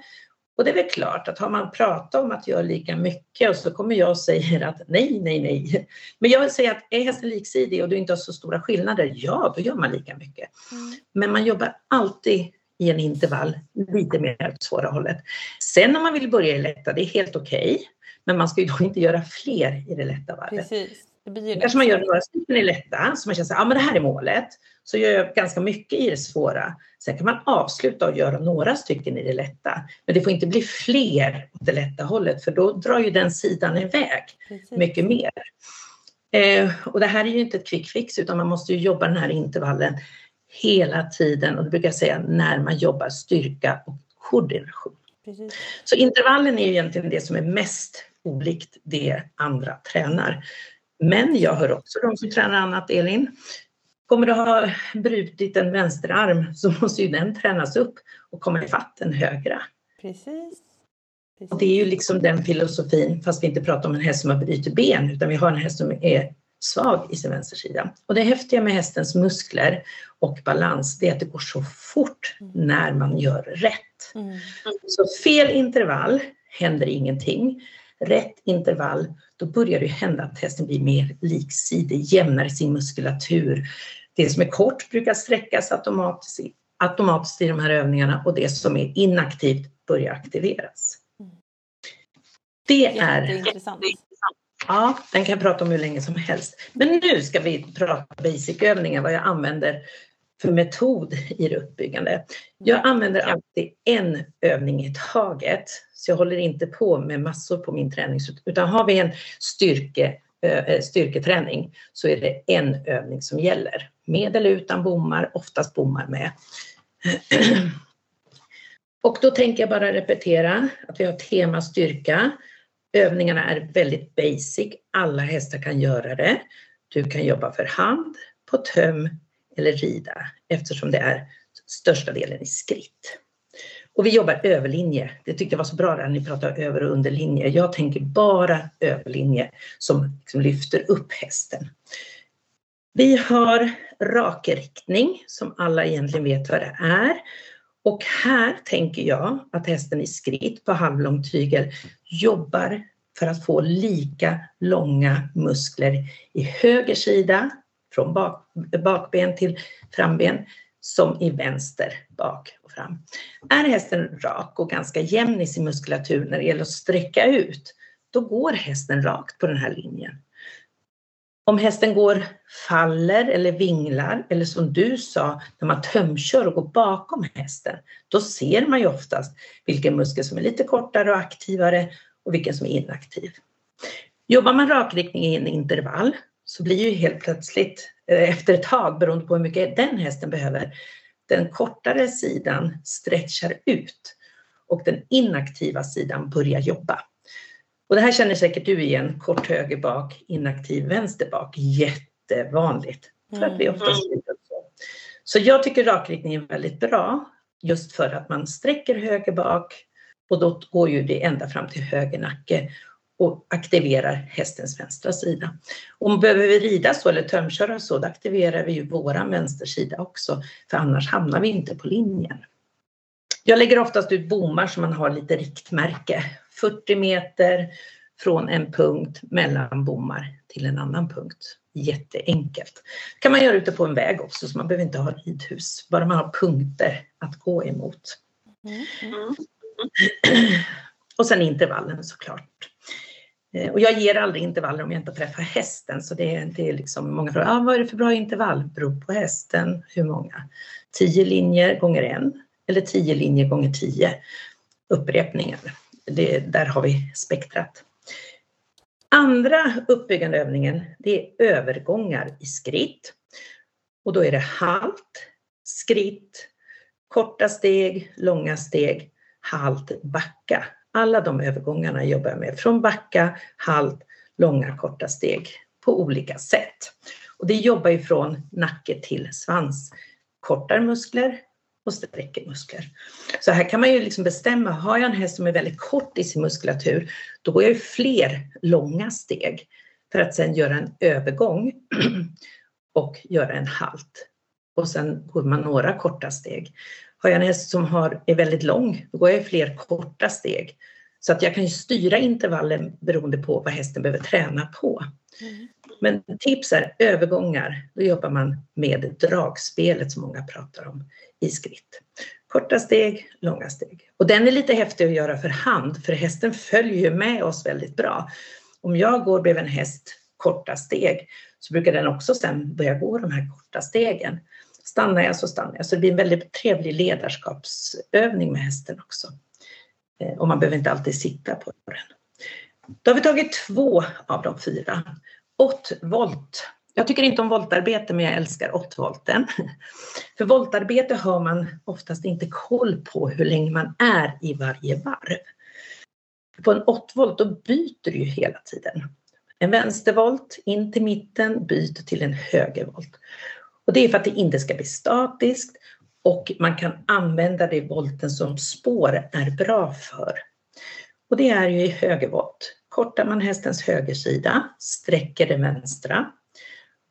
och det är väl klart att har man pratat om att göra lika mycket och så kommer jag och säger att nej, nej, nej. Men jag säger att är hästen liksidig och du inte har så stora skillnader, ja, då gör man lika mycket. Mm. Men man jobbar alltid i en intervall lite mer åt svåra hållet. Sen om man vill börja i lätta, det är helt okej. Okay, men man ska ju då inte göra fler i det lätta varvet. Precis. Det blir kanske man gör några stycken i lätta, så man känner att ah, men det här är målet. Så gör jag ganska mycket i det svåra. Sen kan man avsluta och göra några stycken i det lätta. Men det får inte bli fler åt det lätta hållet, för då drar ju den sidan iväg Precis. mycket mer. Eh, och det här är ju inte ett quick fix, utan man måste ju jobba den här intervallen hela tiden. Och det brukar jag säga när man jobbar styrka och koordination. Precis. Så intervallen är ju egentligen det som är mest olikt det andra tränar. Men jag hör också de som tränar annat, Elin. Kommer du ha brutit en vänsterarm så måste ju den tränas upp och komma ifatt den högra. Precis. Precis. Och det är ju liksom den filosofin, fast vi inte pratar om en häst som har brutit ben, utan vi har en häst som är svag i sin vänstersida. Och det häftiga med hästens muskler och balans, det är att det går så fort mm. när man gör rätt. Mm. Så fel intervall händer ingenting rätt intervall, då börjar det hända att hästen blir mer liksidig, jämnar sin muskulatur. Det som är kort brukar sträckas automatiskt, automatiskt i de här övningarna och det som är inaktivt börjar aktiveras. Det är intressant. Ja, den kan jag prata om hur länge som helst. Men nu ska vi prata basic-övningar, vad jag använder för metod i det uppbyggande. Jag använder alltid en övning i taget, så jag håller inte på med massor på min träning, utan har vi en styrke, eh, eh, styrketräning så är det en övning som gäller. Med eller utan bommar, oftast bommar med. Och då tänker jag bara repetera att vi har tema styrka. Övningarna är väldigt basic, alla hästar kan göra det. Du kan jobba för hand, på töm eller rida eftersom det är största delen i skritt. Och vi jobbar överlinje. Det tyckte jag var så bra när ni pratade över och underlinje. Jag tänker bara överlinje som liksom lyfter upp hästen. Vi har rakriktning som alla egentligen vet vad det är. Och här tänker jag att hästen i skritt på halvlång tygel jobbar för att få lika långa muskler i höger sida från bak, bakben till framben som i vänster bak och fram. Är hästen rak och ganska jämn i sin muskulatur när det gäller att sträcka ut, då går hästen rakt på den här linjen. Om hästen går, faller eller vinglar eller som du sa, när man tömkör och går bakom hästen, då ser man ju oftast vilken muskel som är lite kortare och aktivare och vilken som är inaktiv. Jobbar man rakriktning i en intervall så blir ju helt plötsligt efter ett tag, beroende på hur mycket den hästen behöver, den kortare sidan stretchar ut och den inaktiva sidan börjar jobba. Och det här känner säkert du igen, kort höger bak, inaktiv vänster bak. Jättevanligt. För att vi oftast så. så jag tycker rakriktning är väldigt bra just för att man sträcker höger bak och då går ju det ända fram till höger nacke och aktiverar hästens vänstra sida. Om behöver vi rida så eller tömköra så, då aktiverar vi ju våran vänstersida också, för annars hamnar vi inte på linjen. Jag lägger oftast ut bommar så man har lite riktmärke. 40 meter från en punkt mellan bommar till en annan punkt. Jätteenkelt. kan man göra ute på en väg också så man behöver inte ha ridhus. Bara man har punkter att gå emot. Mm. Mm. Och sen intervallen såklart. Eh, och jag ger aldrig intervaller om jag inte träffar hästen. Så det är, det är liksom många frågar, ah, vad är det för bra intervall? Beror på hästen. Hur många? 10 linjer gånger en eller 10 linjer gånger 10 upprepningar. Det, där har vi spektrat. Andra uppbyggande övningen, det är övergångar i skritt. Och då är det halt, skritt, korta steg, långa steg, halt, backa. Alla de övergångarna jobbar jag med. Från backa, halt, långa, korta steg på olika sätt. Och det jobbar ju från nacke till svans. Kortar muskler och sträcker muskler. Så här kan man ju liksom bestämma, har jag en häst som är väldigt kort i sin muskulatur, då går jag ju fler långa steg för att sedan göra en övergång och göra en halt. Och sen går man några korta steg. Har jag en häst som har, är väldigt lång, då går jag fler korta steg. Så att jag kan styra intervallen beroende på vad hästen behöver träna på. Mm. Men tips är övergångar. Då jobbar man med dragspelet som många pratar om i skritt. Korta steg, långa steg. Och den är lite häftig att göra för hand för hästen följer ju med oss väldigt bra. Om jag går bredvid en häst korta steg så brukar den också sen börja gå de här korta stegen. Stannar jag så stannar jag. Så det blir en väldigt trevlig ledarskapsövning med hästen också. Eh, och man behöver inte alltid sitta på den. Då har vi tagit två av de fyra. Åttvolt. Jag tycker inte om voltarbete men jag älskar åttvolten. För voltarbete har man oftast inte koll på hur länge man är i varje varv. På en åttvolt då byter du ju hela tiden. En vänstervolt in till mitten, byter till en högervolt. Och det är för att det inte ska bli statiskt och man kan använda det volten som spår är bra för. Och det är ju i högervolt. Kortar man hästens högersida, sträcker den vänstra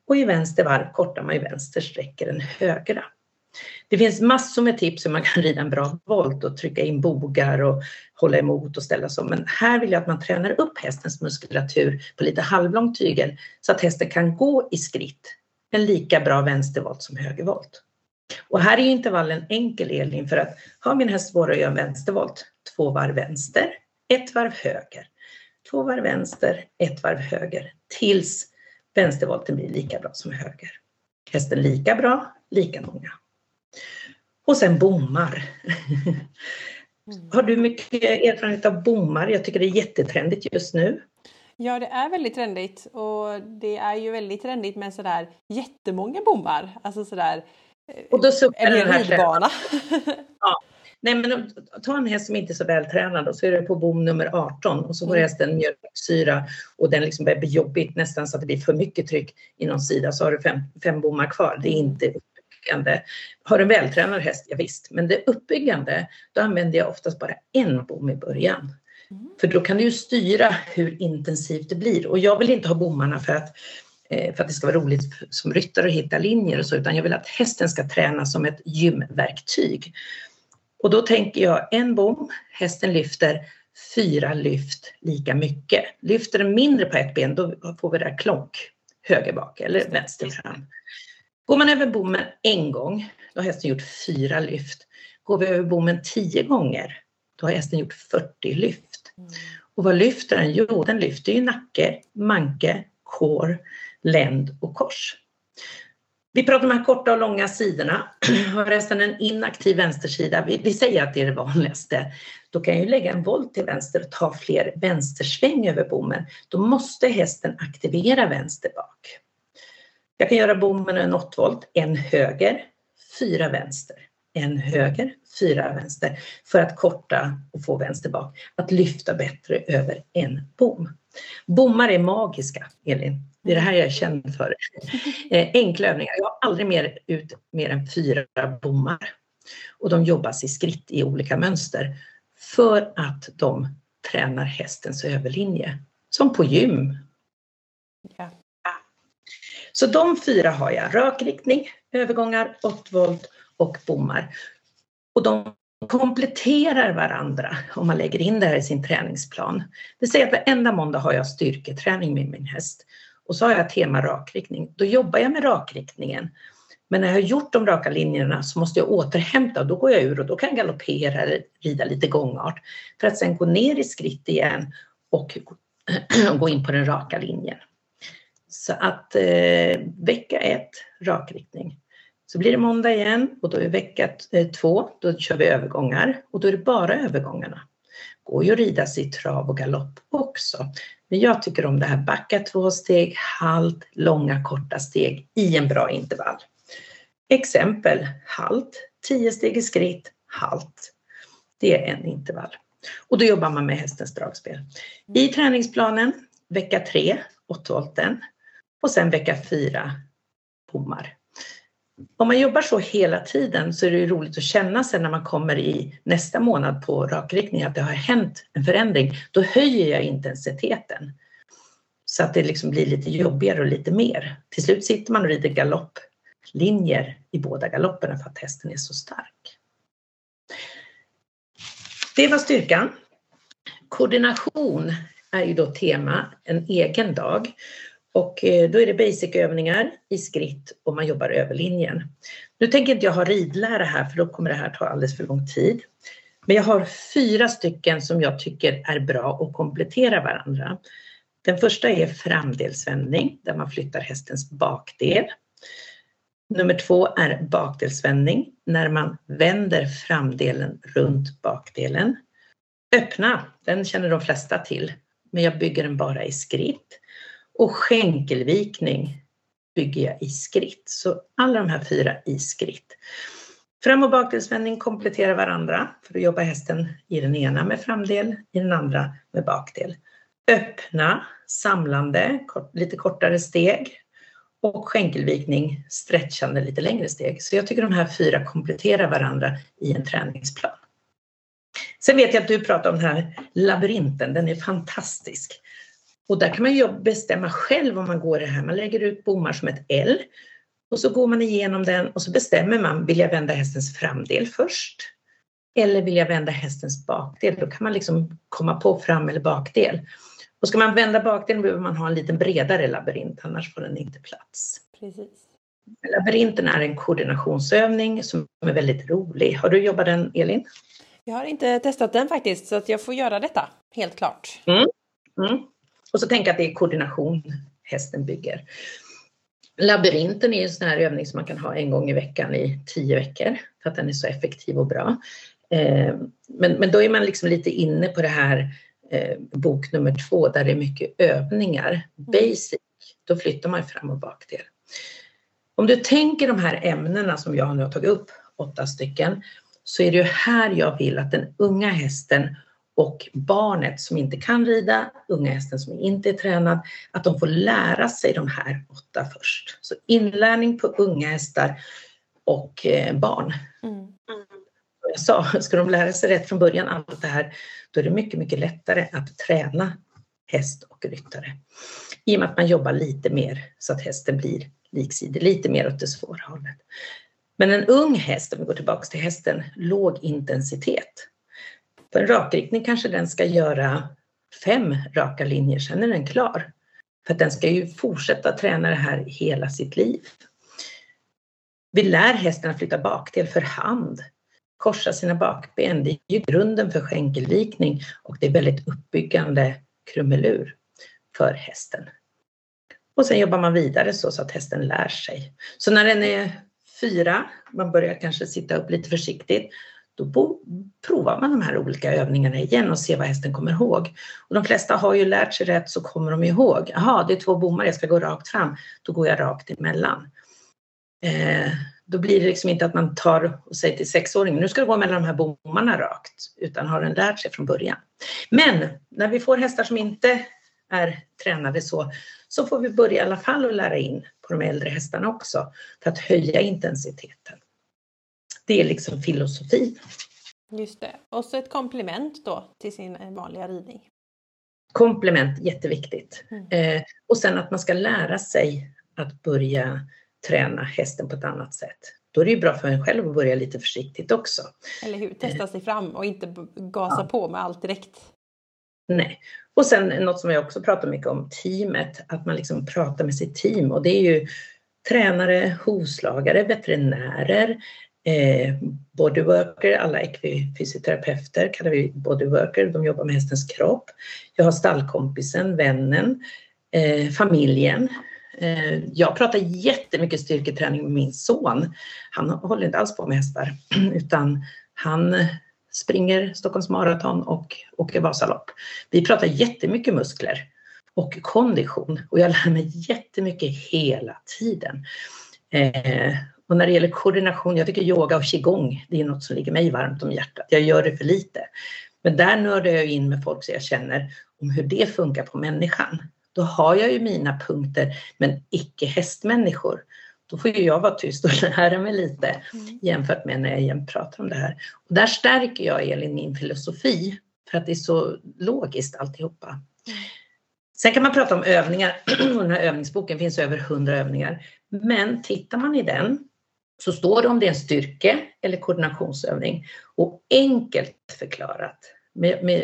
och i vänster varv kortar man i vänster, sträcker den högra. Det finns massor med tips hur man kan rida en bra volt och trycka in bogar och hålla emot och ställa så. Men här vill jag att man tränar upp hästens muskulatur på lite halvlång tygel så att hästen kan gå i skritt en lika bra vänstervolt som högervolt. Och här är intervallen enkel Elin för att har min häst svårare att göra en vänstervolt, två varv vänster, ett varv höger, två varv vänster, ett varv höger tills vänstervolten blir lika bra som höger. Hästen lika bra, lika många. Och sen bommar. Mm. Har du mycket erfarenhet av bommar? Jag tycker det är jättetrendigt just nu. Ja, det är väldigt trendigt och det är ju väldigt trendigt med sådär jättemånga bommar. Alltså sådär och då en hel ridbana. ja. Nej, men ta en häst som inte är så vältränad och så är det på bom nummer 18 och så får mm. hästen mjölksyra och den liksom börjar bli jobbigt nästan så att det blir för mycket tryck i någon sida så har du fem, fem bommar kvar. Det är mm. inte uppbyggande. Har du en vältränad häst, ja, visst. men det uppbyggande, då använder jag oftast bara en bom i början. Mm. För då kan du ju styra hur intensivt det blir och jag vill inte ha bommarna för att Eh, för att det ska vara roligt som ryttare att hitta linjer och så, utan jag vill att hästen ska träna som ett gymverktyg. Och då tänker jag en bom, hästen lyfter fyra lyft lika mycket. Lyfter den mindre på ett ben, då får vi det där klonk, höger bak eller vänster fram. Går man över bommen en gång, då har hästen gjort fyra lyft. Går vi över bommen tio gånger, då har hästen gjort 40 lyft. Och vad lyfter den? Jo, den lyfter ju nacke, manke, kår, länd och kors. Vi pratar om de här korta och långa sidorna. Har resten en inaktiv vänstersida, vi, vi, säger att det är det vanligaste, då kan jag ju lägga en volt till vänster och ta fler vänstersväng över bommen. Då måste hästen aktivera vänster bak. Jag kan göra bommen en 8 volt, en höger, fyra vänster en höger, fyra vänster för att korta och få vänster bak. Att lyfta bättre över en bom. Bommar är magiska, Elin. Det är det här jag är känd för. Eh, enkla övningar. Jag har aldrig mer ut mer än fyra bommar. Och de jobbas i skritt i olika mönster för att de tränar hästens överlinje. Som på gym. Ja. Så de fyra har jag. Rakriktning, övergångar, 8 volt och bommar. Och de kompletterar varandra om man lägger in det här i sin träningsplan. Det säger att varenda måndag har jag styrketräning med min häst och så har jag tema rakriktning. Då jobbar jag med rakriktningen. Men när jag har gjort de raka linjerna så måste jag återhämta och då går jag ur och då kan jag galoppera eller rida lite gångart för att sen gå ner i skritt igen och gå in på den raka linjen. Så att eh, vecka ett, rakriktning. Så blir det måndag igen och då är vecka eh, två, då kör vi övergångar och då är det bara övergångarna. Går ju att rida sig i trav och galopp också. Men jag tycker om det här backa två steg, halt, långa korta steg i en bra intervall. Exempel halt, 10 steg i skritt, halt. Det är en intervall. Och då jobbar man med hästens dragspel. I träningsplanen vecka 3, 8 volten och sen vecka 4, bommar om man jobbar så hela tiden så är det ju roligt att känna sen när man kommer i nästa månad på rakriktning att det har hänt en förändring. Då höjer jag intensiteten. Så att det liksom blir lite jobbigare och lite mer. Till slut sitter man och rider galopplinjer i båda galopperna för att hästen är så stark. Det var styrkan. Koordination är ju då tema en egen dag. Och eh, då är det basic-övningar i skritt och man jobbar över linjen. Nu tänker inte jag ha ridlära här för då kommer det här ta alldeles för lång tid. Men jag har fyra stycken som jag tycker är bra och kompletterar varandra. Den första är framdelsvändning där man flyttar hästens bakdel. Nummer två är bakdelsvändning när man vänder framdelen runt bakdelen. Öppna, den känner de flesta till, men jag bygger den bara i skritt. Och skänkelvikning bygger jag i skritt. Så alla de här fyra i skritt. Fram och bakdelsvändning kompletterar varandra för att jobba hästen i den ena med framdel, i den andra med bakdel. Öppna, samlande, kort, lite kortare steg och skänkelvikning, stretchande lite längre steg. Så jag tycker de här fyra kompletterar varandra i en träningsplan. Sen vet jag att du pratar om den här labyrinten, den är fantastisk. Och där kan man ju bestämma själv om man går det här. Man lägger ut bommar som ett L och så går man igenom den och så bestämmer man, vill jag vända hästens framdel först? Eller vill jag vända hästens bakdel? Då kan man liksom komma på fram eller bakdel. Och ska man vända bakdelen behöver man ha en lite bredare labyrint, annars får den inte plats. Precis. Labyrinten är en koordinationsövning som är väldigt rolig. Har du jobbat den, Elin? Jag har inte testat den faktiskt, så att jag får göra detta, helt klart. Mm. Mm. Och så tänka att det är koordination hästen bygger. Labyrinten är en sån här övning som man kan ha en gång i veckan i tio veckor för att den är så effektiv och bra. Eh, men, men då är man liksom lite inne på det här eh, bok nummer två där det är mycket övningar. Mm. Basic, då flyttar man fram och bakdel. Om du tänker de här ämnena som jag nu har tagit upp, åtta stycken, så är det ju här jag vill att den unga hästen och barnet som inte kan rida, unga hästen som inte är tränad, att de får lära sig de här åtta först. Så inlärning på unga hästar och eh, barn. Mm. Jag sa, ska de lära sig rätt från början, allt det här, då är det mycket, mycket lättare att träna häst och ryttare. I och med att man jobbar lite mer så att hästen blir liksidig, lite mer åt det svåra hållet. Men en ung häst, om vi går tillbaka till hästen, låg intensitet. För en rakriktning kanske den ska göra fem raka linjer, sen är den klar. För att den ska ju fortsätta träna det här hela sitt liv. Vi lär hästen att flytta bakdel för hand, korsa sina bakben. Det är ju grunden för skänkelvikning och det är väldigt uppbyggande krumelur för hästen. Och sen jobbar man vidare så, så att hästen lär sig. Så när den är fyra, man börjar kanske sitta upp lite försiktigt, då provar man de här olika övningarna igen och ser vad hästen kommer ihåg. Och de flesta har ju lärt sig rätt så kommer de ihåg. Jaha, det är två bommar, jag ska gå rakt fram. Då går jag rakt emellan. Eh, Då blir det liksom inte att man tar och säger till sexåringen, nu ska du gå mellan de här bommarna rakt, utan har den lärt sig från början. Men när vi får hästar som inte är tränade så, så får vi börja i alla fall att lära in på de äldre hästarna också för att höja intensiteten. Det är liksom filosofin. Just det. Och så ett komplement då till sin vanliga ridning. Komplement, jätteviktigt. Mm. Eh, och sen att man ska lära sig att börja träna hästen på ett annat sätt. Då är det ju bra för en själv att börja lite försiktigt också. Eller hur, testa sig fram och inte gasa ja. på med allt direkt. Nej. Och sen något som jag också pratar mycket om, teamet. Att man liksom pratar med sitt team och det är ju tränare, hovslagare, veterinärer, eh, bodyworker, alla ekvifysioterapeuter kallar vi bodyworker, de jobbar med hästens kropp. Jag har stallkompisen, vännen, eh, familjen. Eh, jag pratar jättemycket styrketräning med min son. Han håller inte alls på med hästar utan han springer Stockholms maraton och åker Vasalopp. Vi pratar jättemycket muskler och kondition och jag lär mig jättemycket hela tiden. Eh, och när det gäller koordination, jag tycker yoga och qigong, det är något som ligger mig varmt om hjärtat. Jag gör det för lite. Men där nördar jag in med folk så jag känner om hur det funkar på människan. Då har jag ju mina punkter, men icke hästmänniskor. Då får ju jag vara tyst och lära mig lite mm. jämfört med när jag jämt pratar om det här. Och där stärker jag Elin min filosofi för att det är så logiskt alltihopa. Mm. Sen kan man prata om övningar den här övningsboken finns över hundra övningar. Men tittar man i den så står det om det är en styrke eller koordinationsövning och enkelt förklarat.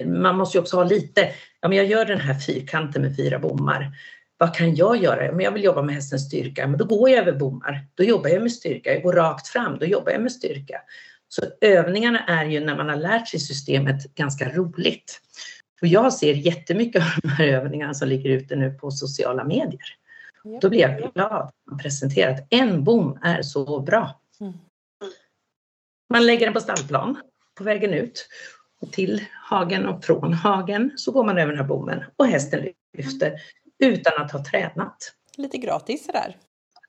Man måste ju också ha lite, ja men jag gör den här fyrkanten med fyra bommar. Vad kan jag göra? Om jag vill jobba med hästens styrka, men då går jag över bommar. Då jobbar jag med styrka. Jag går rakt fram, då jobbar jag med styrka. Så övningarna är ju när man har lärt sig systemet ganska roligt. Och jag ser jättemycket av de här övningarna som ligger ute nu på sociala medier. Då blir jag glad att presentera att en bom är så bra. Mm. Man lägger den på stallplan på vägen ut och till hagen och från hagen så går man över den här bommen och hästen lyfter utan att ha tränat. Lite gratis sådär.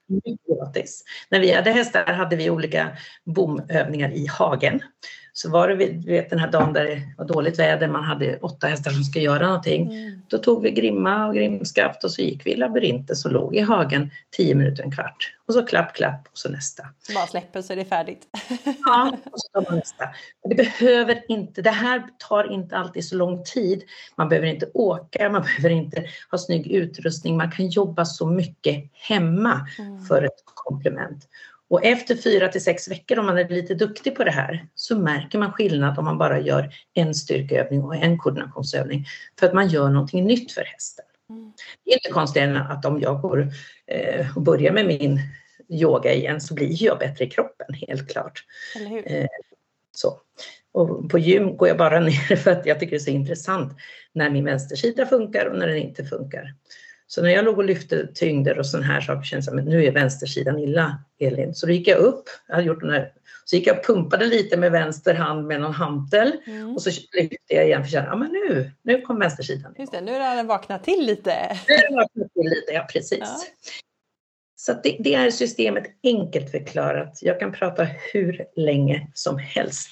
Mycket gratis. När vi hade hästar hade vi olika bomövningar i hagen. Så var det vet, den här dagen där det var dåligt väder, man hade åtta hästar som ska göra någonting. Mm. Då tog vi grimma och grimskaft och så gick vi i labyrinten som låg i hagen tio minuter, en kvart. Och så klapp, klapp och så nästa. Bara släpper så är det färdigt. ja, och så tar man nästa. Det behöver inte, det här tar inte alltid så lång tid. Man behöver inte åka, man behöver inte ha snygg utrustning. Man kan jobba så mycket hemma mm. för ett komplement. Och efter fyra till sex veckor, om man är lite duktig på det här, så märker man skillnad om man bara gör en styrkeövning och en koordinationsövning. För att man gör någonting nytt för hästen. Mm. Det är inte konstigt att om jag går eh, och börjar med min yoga igen så blir jag bättre i kroppen, helt klart. Eh, så. Och på gym går jag bara ner för att jag tycker det är så intressant när min vänstersida funkar och när den inte funkar. Så när jag låg och lyfte tyngder och sådana här saker kändes det som att nu är vänstersidan illa, Elin. Så då gick jag upp, jag hade gjort den här, så gick jag och pumpade lite med vänster hand med någon hantel mm. och så lyfte jag igen för att känna, ja men nu, nu kom vänstersidan. Just det, nu har den vaknat till lite. Nu har den vaknat till lite, ja precis. Ja. Så det, det, är systemet enkelt förklarat. Jag kan prata hur länge som helst.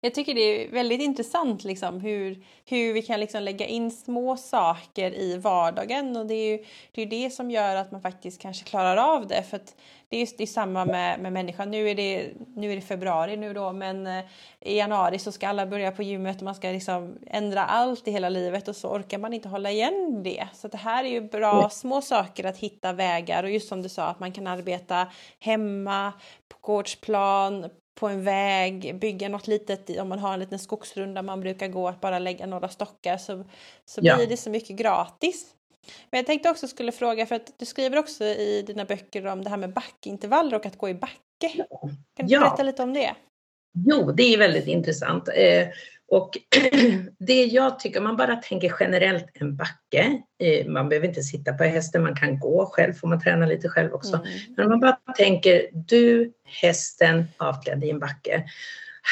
Jag tycker det är väldigt intressant liksom, hur, hur vi kan liksom lägga in små saker i vardagen och det är ju det, är det som gör att man faktiskt kanske klarar av det. För det är, det är samma med, med människan. Nu är, det, nu är det februari nu då men eh, i januari så ska alla börja på gymmet och man ska liksom ändra allt i hela livet och så orkar man inte hålla igen det. Så det här är ju bra små saker att hitta vägar och just som du sa att man kan arbeta hemma, på gårdsplan, på en väg, bygga något litet, om man har en liten skogsrunda man brukar gå, att bara lägga några stockar så, så ja. blir det så mycket gratis. Men jag tänkte också skulle fråga, för att du skriver också i dina böcker om det här med backintervaller och att gå i backe. Kan du ja. berätta lite om det? Jo, det är väldigt intressant. Och det jag tycker, om man bara tänker generellt en backe, man behöver inte sitta på hästen, man kan gå själv, får man träna lite själv också. Mm. Men om man bara tänker du, hästen, avklädd i en backe.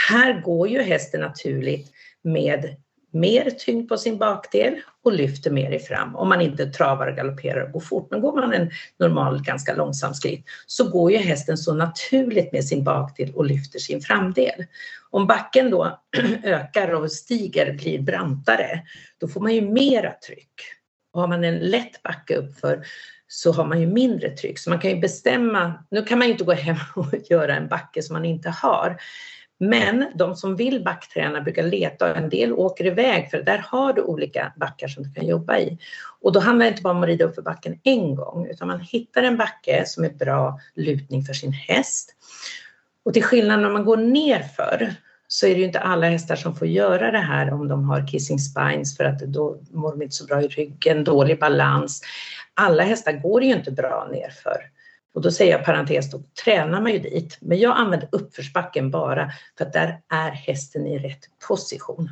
Här går ju hästen naturligt med mer tyngd på sin bakdel och lyfter mer i fram om man inte travar, galopperar och går fort. Men går man en normal, ganska långsam skritt så går ju hästen så naturligt med sin bakdel och lyfter sin framdel. Om backen då ökar och stiger, blir brantare, då får man ju mera tryck. Och har man en lätt backe uppför så har man ju mindre tryck. Så man kan ju bestämma, nu kan man ju inte gå hem och göra en backe som man inte har. Men de som vill backträna brukar leta och en del åker iväg för där har du olika backar som du kan jobba i. Och då handlar det inte bara om att rida upp för backen en gång utan man hittar en backe som är bra lutning för sin häst. Och till skillnad när man går nerför så är det ju inte alla hästar som får göra det här om de har kissing spines för att då mår de inte så bra i ryggen, dålig balans. Alla hästar går ju inte bra nerför. Och då säger jag parentes, då tränar man ju dit. Men jag använder uppförsbacken bara för att där är hästen i rätt position.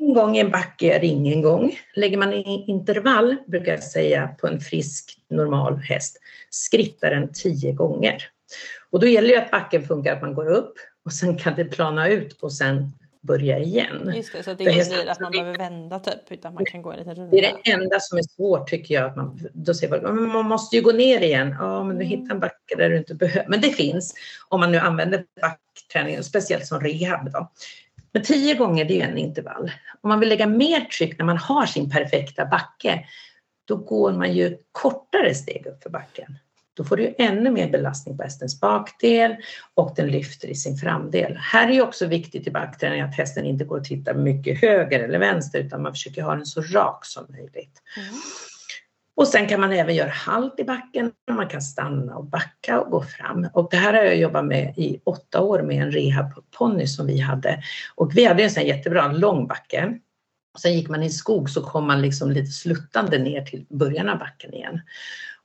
En gång i en backe är ingen gång. Lägger man i intervall, brukar jag säga, på en frisk normal häst, skrittar den tio gånger. Och då gäller det att backen funkar, att man går upp och sen kan det plana ut och sen börja igen. Just det, så det är inte att man behöver vända typ, utan man kan gå en liten runda. Det är det enda som är svårt tycker jag. Att man, då säger man, man måste ju gå ner igen. Ja, men du hittar en backe där du inte behöver. Men det finns om man nu använder backträningen, speciellt som rehab. Då. Men tio gånger det är en intervall. Om man vill lägga mer tryck när man har sin perfekta backe, då går man ju kortare steg upp för backen. Då får du ännu mer belastning på hästens bakdel och den lyfter i sin framdel. Här är också viktigt i backträning att hästen inte går och tittar mycket höger eller vänster utan man försöker ha den så rak som möjligt. Mm. Och sen kan man även göra halt i backen. Man kan stanna och backa och gå fram. Och det här har jag jobbat med i åtta år med en rehabponny som vi hade. Och vi hade en sån jättebra lång backe. Sen gick man i skog så kom man liksom lite sluttande ner till början av backen igen.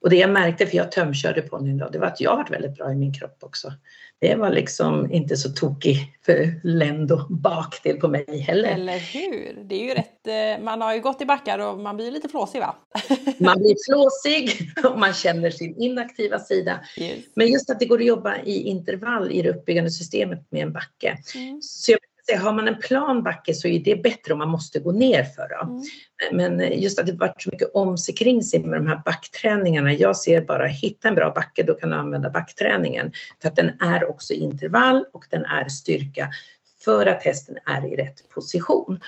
Och det jag märkte, för jag tömkörde på nu då, det var att jag varit väldigt bra i min kropp också. Det var liksom inte så tokig för länd och bakdel på mig heller. Eller hur! Det är ju rätt, eh, man har ju gått i backar och man blir lite flåsig va? man blir flåsig och man känner sin inaktiva sida. Yes. Men just att det går att jobba i intervall i det uppbyggande systemet med en backe. Mm. Så jag har man en plan backe så är det bättre om man måste gå ner för. Mm. Men just att det varit så mycket om sig kring sig med de här backträningarna. Jag ser bara hitta en bra backe, då kan du använda backträningen. För att den är också intervall och den är styrka för att hästen är i rätt position.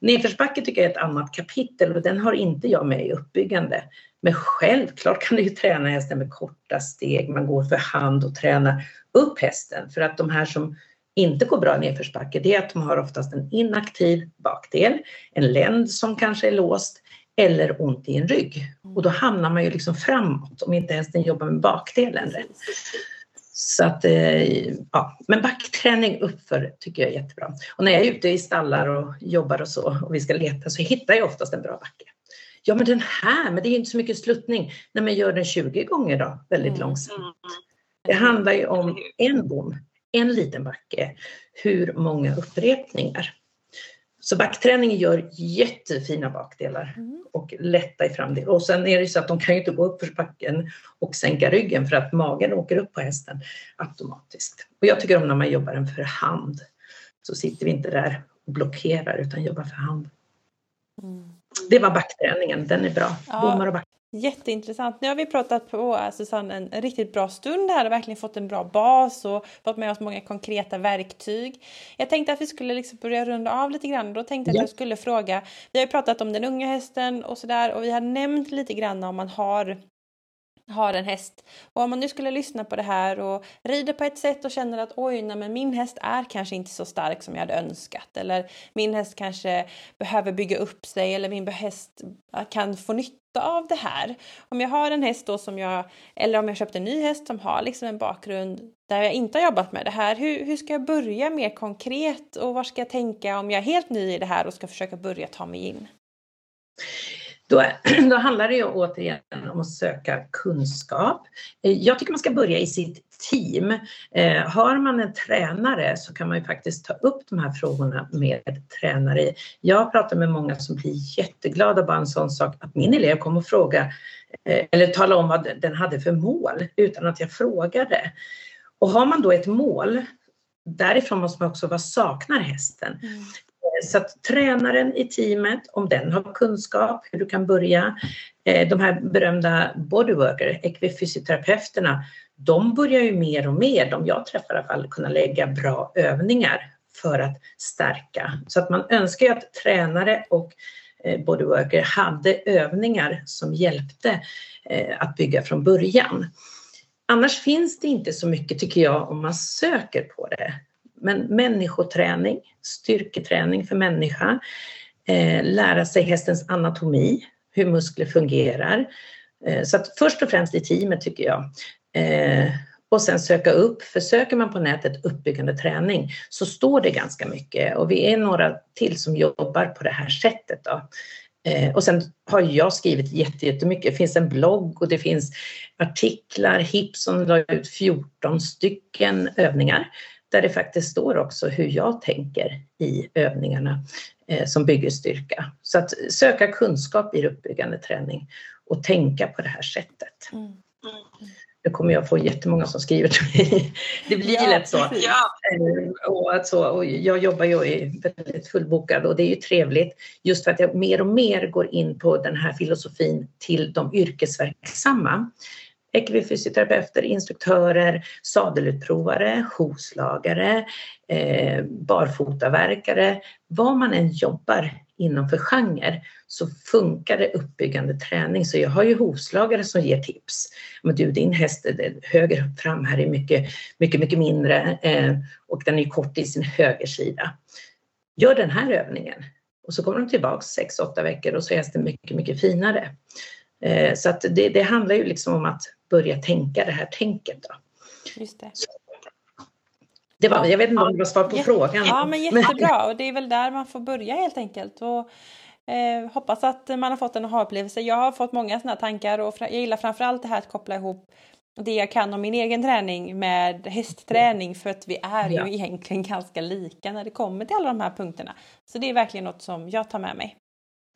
Nedförsbacke tycker jag är ett annat kapitel och den har inte jag med i uppbyggande. Men självklart kan du ju träna hästen med korta steg, man går för hand och tränar upp hästen. För att de här som inte går bra i nedförsbacke det är att de har oftast en inaktiv bakdel, en länd som kanske är låst eller ont i en rygg. Och då hamnar man ju liksom framåt om inte hästen jobbar med bakdelen rätt. Så att, eh, ja, men backträning uppför tycker jag är jättebra. Och när jag är ute i stallar och jobbar och så och vi ska leta så hittar jag oftast en bra backe. Ja men den här, men det är inte så mycket sluttning. Nej men gör den 20 gånger då, väldigt mm. långsamt. Det handlar ju om en bom en liten backe, hur många upprepningar. Så backträning gör jättefina bakdelar mm. och lätta i framdel. Och sen är det så att de kan ju inte gå upp för backen och sänka ryggen för att magen åker upp på hästen automatiskt. Och jag tycker om när man jobbar den för hand. Så sitter vi inte där och blockerar utan jobbar för hand. Mm. Det var backträningen, den är bra. Ja. Bommar och back. Jätteintressant. Nu har vi pratat på Susanne en riktigt bra stund här och verkligen fått en bra bas och fått med oss många konkreta verktyg. Jag tänkte att vi skulle liksom börja runda av lite grann. Då tänkte jag att jag skulle fråga. Vi har ju pratat om den unga hästen och sådär och vi har nämnt lite grann om man har har en häst. Och om man nu skulle lyssna på det här och rider på ett sätt och känner att oj, nej, men min häst är kanske inte så stark som jag hade önskat. Eller min häst kanske behöver bygga upp sig eller min häst kan få nytta av det här. Om jag har en häst då som jag, eller om jag köpt en ny häst som har liksom en bakgrund där jag inte har jobbat med det här, hur, hur ska jag börja mer konkret och vad ska jag tänka om jag är helt ny i det här och ska försöka börja ta mig in? Då, då handlar det ju återigen om att söka kunskap. Eh, jag tycker man ska börja i sitt team. Eh, har man en tränare så kan man ju faktiskt ta upp de här frågorna med tränare. Jag pratar med många som blir jätteglada bara en sån sak att min elev kommer och fråga eh, eller tala om vad den hade för mål utan att jag frågade. Och har man då ett mål därifrån måste man också vad saknar hästen? Mm. Så att tränaren i teamet, om den har kunskap hur du kan börja, eh, de här berömda bodyworker, ekvifysioterapeuterna, de börjar ju mer och mer, de jag träffar i alla fall, kunna lägga bra övningar för att stärka. Så att man önskar ju att tränare och eh, bodyworker hade övningar som hjälpte eh, att bygga från början. Annars finns det inte så mycket tycker jag om man söker på det. Men människoträning, styrketräning för människa, eh, lära sig hästens anatomi, hur muskler fungerar. Eh, så att först och främst i teamet tycker jag. Eh, och sen söka upp, för söker man på nätet uppbyggande träning så står det ganska mycket och vi är några till som jobbar på det här sättet. Då. Eh, och sen har jag skrivit jättemycket. Det finns en blogg och det finns artiklar. Hipson la ut 14 stycken övningar där det faktiskt står också hur jag tänker i övningarna eh, som bygger styrka. Så att söka kunskap i uppbyggande träning och tänka på det här sättet. Mm. Mm. Nu kommer jag få jättemånga som skriver till mig. Det blir ja, lätt så. Ja. Eh, och, alltså, och jag jobbar ju och är väldigt fullbokad och det är ju trevligt just för att jag mer och mer går in på den här filosofin till de yrkesverksamma ekvifysioterapeuter, instruktörer, sadelutprovare, hovslagare, eh, barfotaverkare. Vad man än jobbar inom för genre så funkar det uppbyggande träning. Så jag har ju hovslagare som ger tips. Men du, din häst eh, höger fram här är mycket, mycket, mycket mindre eh, och den är kort i sin högersida. Gör den här övningen och så kommer de tillbaks 6-8 veckor och så är hästen mycket, mycket finare. Eh, så att det, det, handlar ju liksom om att börja tänka det här tänket. Då. Just det. det var, jag vet inte om det var svar på Jätte, frågan. Ja, men jättebra. Och det är väl där man får börja helt enkelt. Och, eh, hoppas att man har fått en aha-upplevelse. Jag har fått många sådana tankar och jag gillar framförallt det här att koppla ihop det jag kan om min egen träning med hästträning för att vi är ja. ju egentligen ganska lika när det kommer till alla de här punkterna. Så det är verkligen något som jag tar med mig.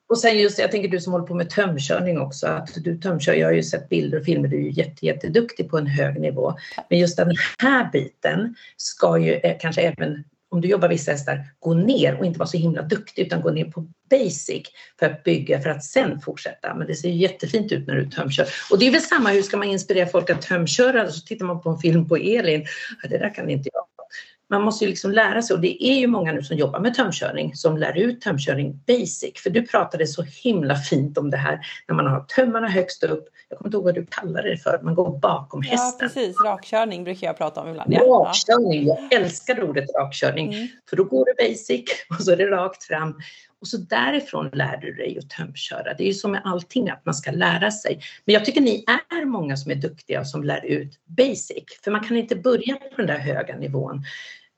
Och sen just, jag tänker du som håller på med tömkörning också, att du tömkör, jag har ju sett bilder och filmer, du är ju jätte, jätteduktig på en hög nivå. Men just den här biten ska ju eh, kanske även om du jobbar vissa hästar, gå ner och inte vara så himla duktig utan gå ner på basic för att bygga för att sen fortsätta. Men det ser ju jättefint ut när du tömkör. Och det är väl samma, hur ska man inspirera folk att tömköra? Så tittar man på en film på Elin, det där kan inte jag man måste ju liksom lära sig och det är ju många nu som jobbar med tömkörning som lär ut tömkörning basic. För du pratade så himla fint om det här när man har tömmarna högst upp. Jag kommer inte ihåg vad du kallade det för, man går bakom hästen. Ja precis, rakkörning brukar jag prata om ibland. Ja. Rakkörning, jag älskar ordet rakkörning. Mm. För då går du basic och så är det rakt fram. Och så därifrån lär du dig att tömköra. Det är ju som med allting att man ska lära sig. Men jag tycker ni är många som är duktiga och som lär ut basic. För man kan inte börja på den där höga nivån.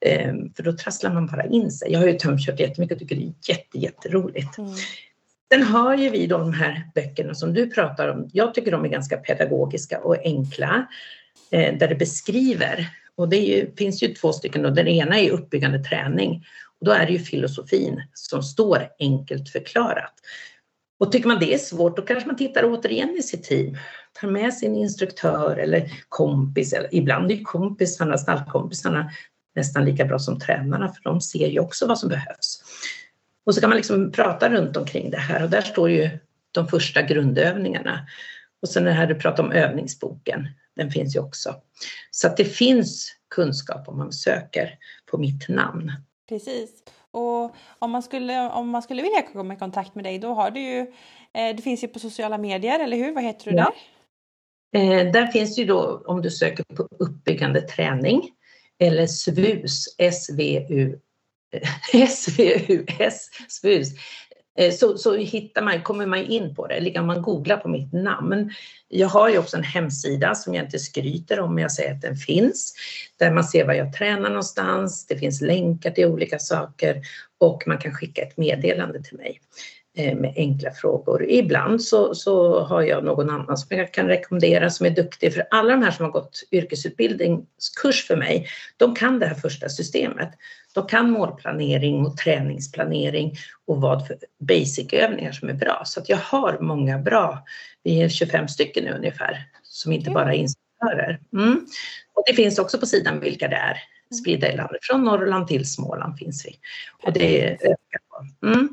Ehm, för då trasslar man bara in sig. Jag har ju tömkört jättemycket och tycker det är jätte, jätteroligt. Mm. Sen har ju vi de här böckerna som du pratar om. Jag tycker de är ganska pedagogiska och enkla. Eh, där det beskriver, och det ju, finns ju två stycken och den ena är uppbyggande träning. Och då är det ju filosofin som står enkelt förklarat. Och tycker man det är svårt då kanske man tittar återigen i sitt team. Tar med sin instruktör eller kompis. Eller, ibland är ju kompisarna, stallkompisarna nästan lika bra som tränarna för de ser ju också vad som behövs. Och så kan man liksom prata runt omkring det här och där står ju de första grundövningarna. Och sen det här du pratar om övningsboken, den finns ju också. Så att det finns kunskap om man söker på mitt namn. Precis. Och om man skulle, om man skulle vilja komma i kontakt med dig, då har du ju, eh, det finns ju på sociala medier, eller hur? Vad heter du där? Eh, där finns ju då, om du söker på uppbyggande träning, eller SVUS, S-V-U, S-V-U-S, SVUS, eh, Eh, så, så hittar man, kommer man in på det, eller om man googlar på mitt namn. Jag har ju också en hemsida som jag inte skryter om, men jag säger att den finns, där man ser var jag tränar någonstans, det finns länkar till olika saker och man kan skicka ett meddelande till mig. Eh, med enkla frågor. Ibland så, så har jag någon annan som jag kan rekommendera som är duktig. För alla de här som har gått yrkesutbildningskurs för mig, de kan det här första systemet. De kan målplanering och träningsplanering och vad för basic-övningar som är bra. Så att jag har många bra, vi är 25 stycken nu ungefär, som inte bara är instruktörer. Mm. Och det finns också på sidan vilka det är spridda i landet. Från Norrland till Småland finns vi. Och det ökar Mm.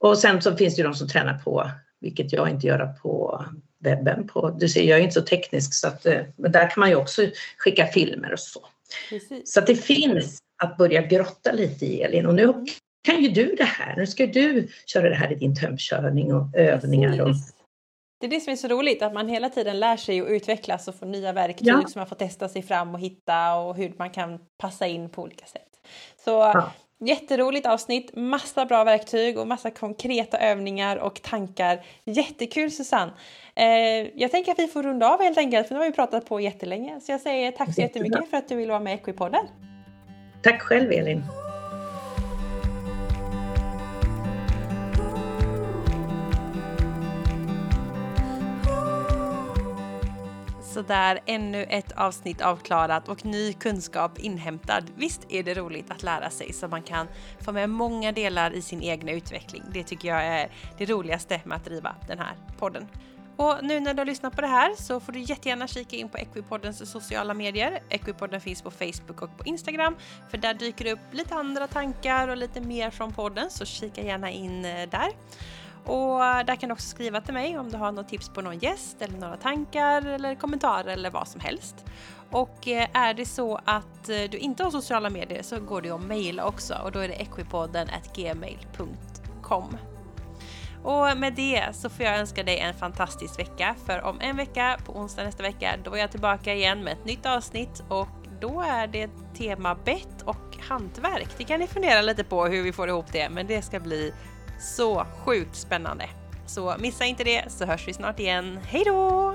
Och sen så finns det ju de som tränar på, vilket jag inte gör på webben. På, du ser, jag är inte så teknisk så att, eh, men där kan man ju också skicka filmer och så. Precis. Så att det finns att börja grotta lite i Elin och nu mm. kan ju du det här. Nu ska du köra det här i din tömkörning och övningar. Och... Det är det som är så roligt, att man hela tiden lär sig och utvecklas och får nya verktyg ja. som man får testa sig fram och hitta och hur man kan passa in på olika sätt. Så ja. Jätteroligt avsnitt, massa bra verktyg och massa konkreta övningar och tankar. Jättekul Susanne! Eh, jag tänker att vi får runda av helt enkelt för nu har vi pratat på jättelänge. Så jag säger tack så jättemycket för att du vill vara med i Equipodden. Tack själv Elin! Sådär, ännu ett avsnitt avklarat och ny kunskap inhämtad. Visst är det roligt att lära sig så man kan få med många delar i sin egna utveckling. Det tycker jag är det roligaste med att driva den här podden. Och nu när du har lyssnat på det här så får du jättegärna kika in på Equipoddens sociala medier. Equipodden finns på Facebook och på Instagram för där dyker det upp lite andra tankar och lite mer från podden så kika gärna in eh, där. Och där kan du också skriva till mig om du har något tips på någon gäst eller några tankar eller kommentarer eller vad som helst. Och eh, är det så att eh, du inte har sociala medier så går det att mejla också och då är det equipodden gmail.com. Och med det så får jag önska dig en fantastisk vecka för om en vecka, på onsdag nästa vecka, då är jag tillbaka igen med ett nytt avsnitt och då är det tema bett och hantverk. Det kan ni fundera lite på hur vi får ihop det, men det ska bli så sjukt spännande. Så missa inte det så hörs vi snart igen. Hej då!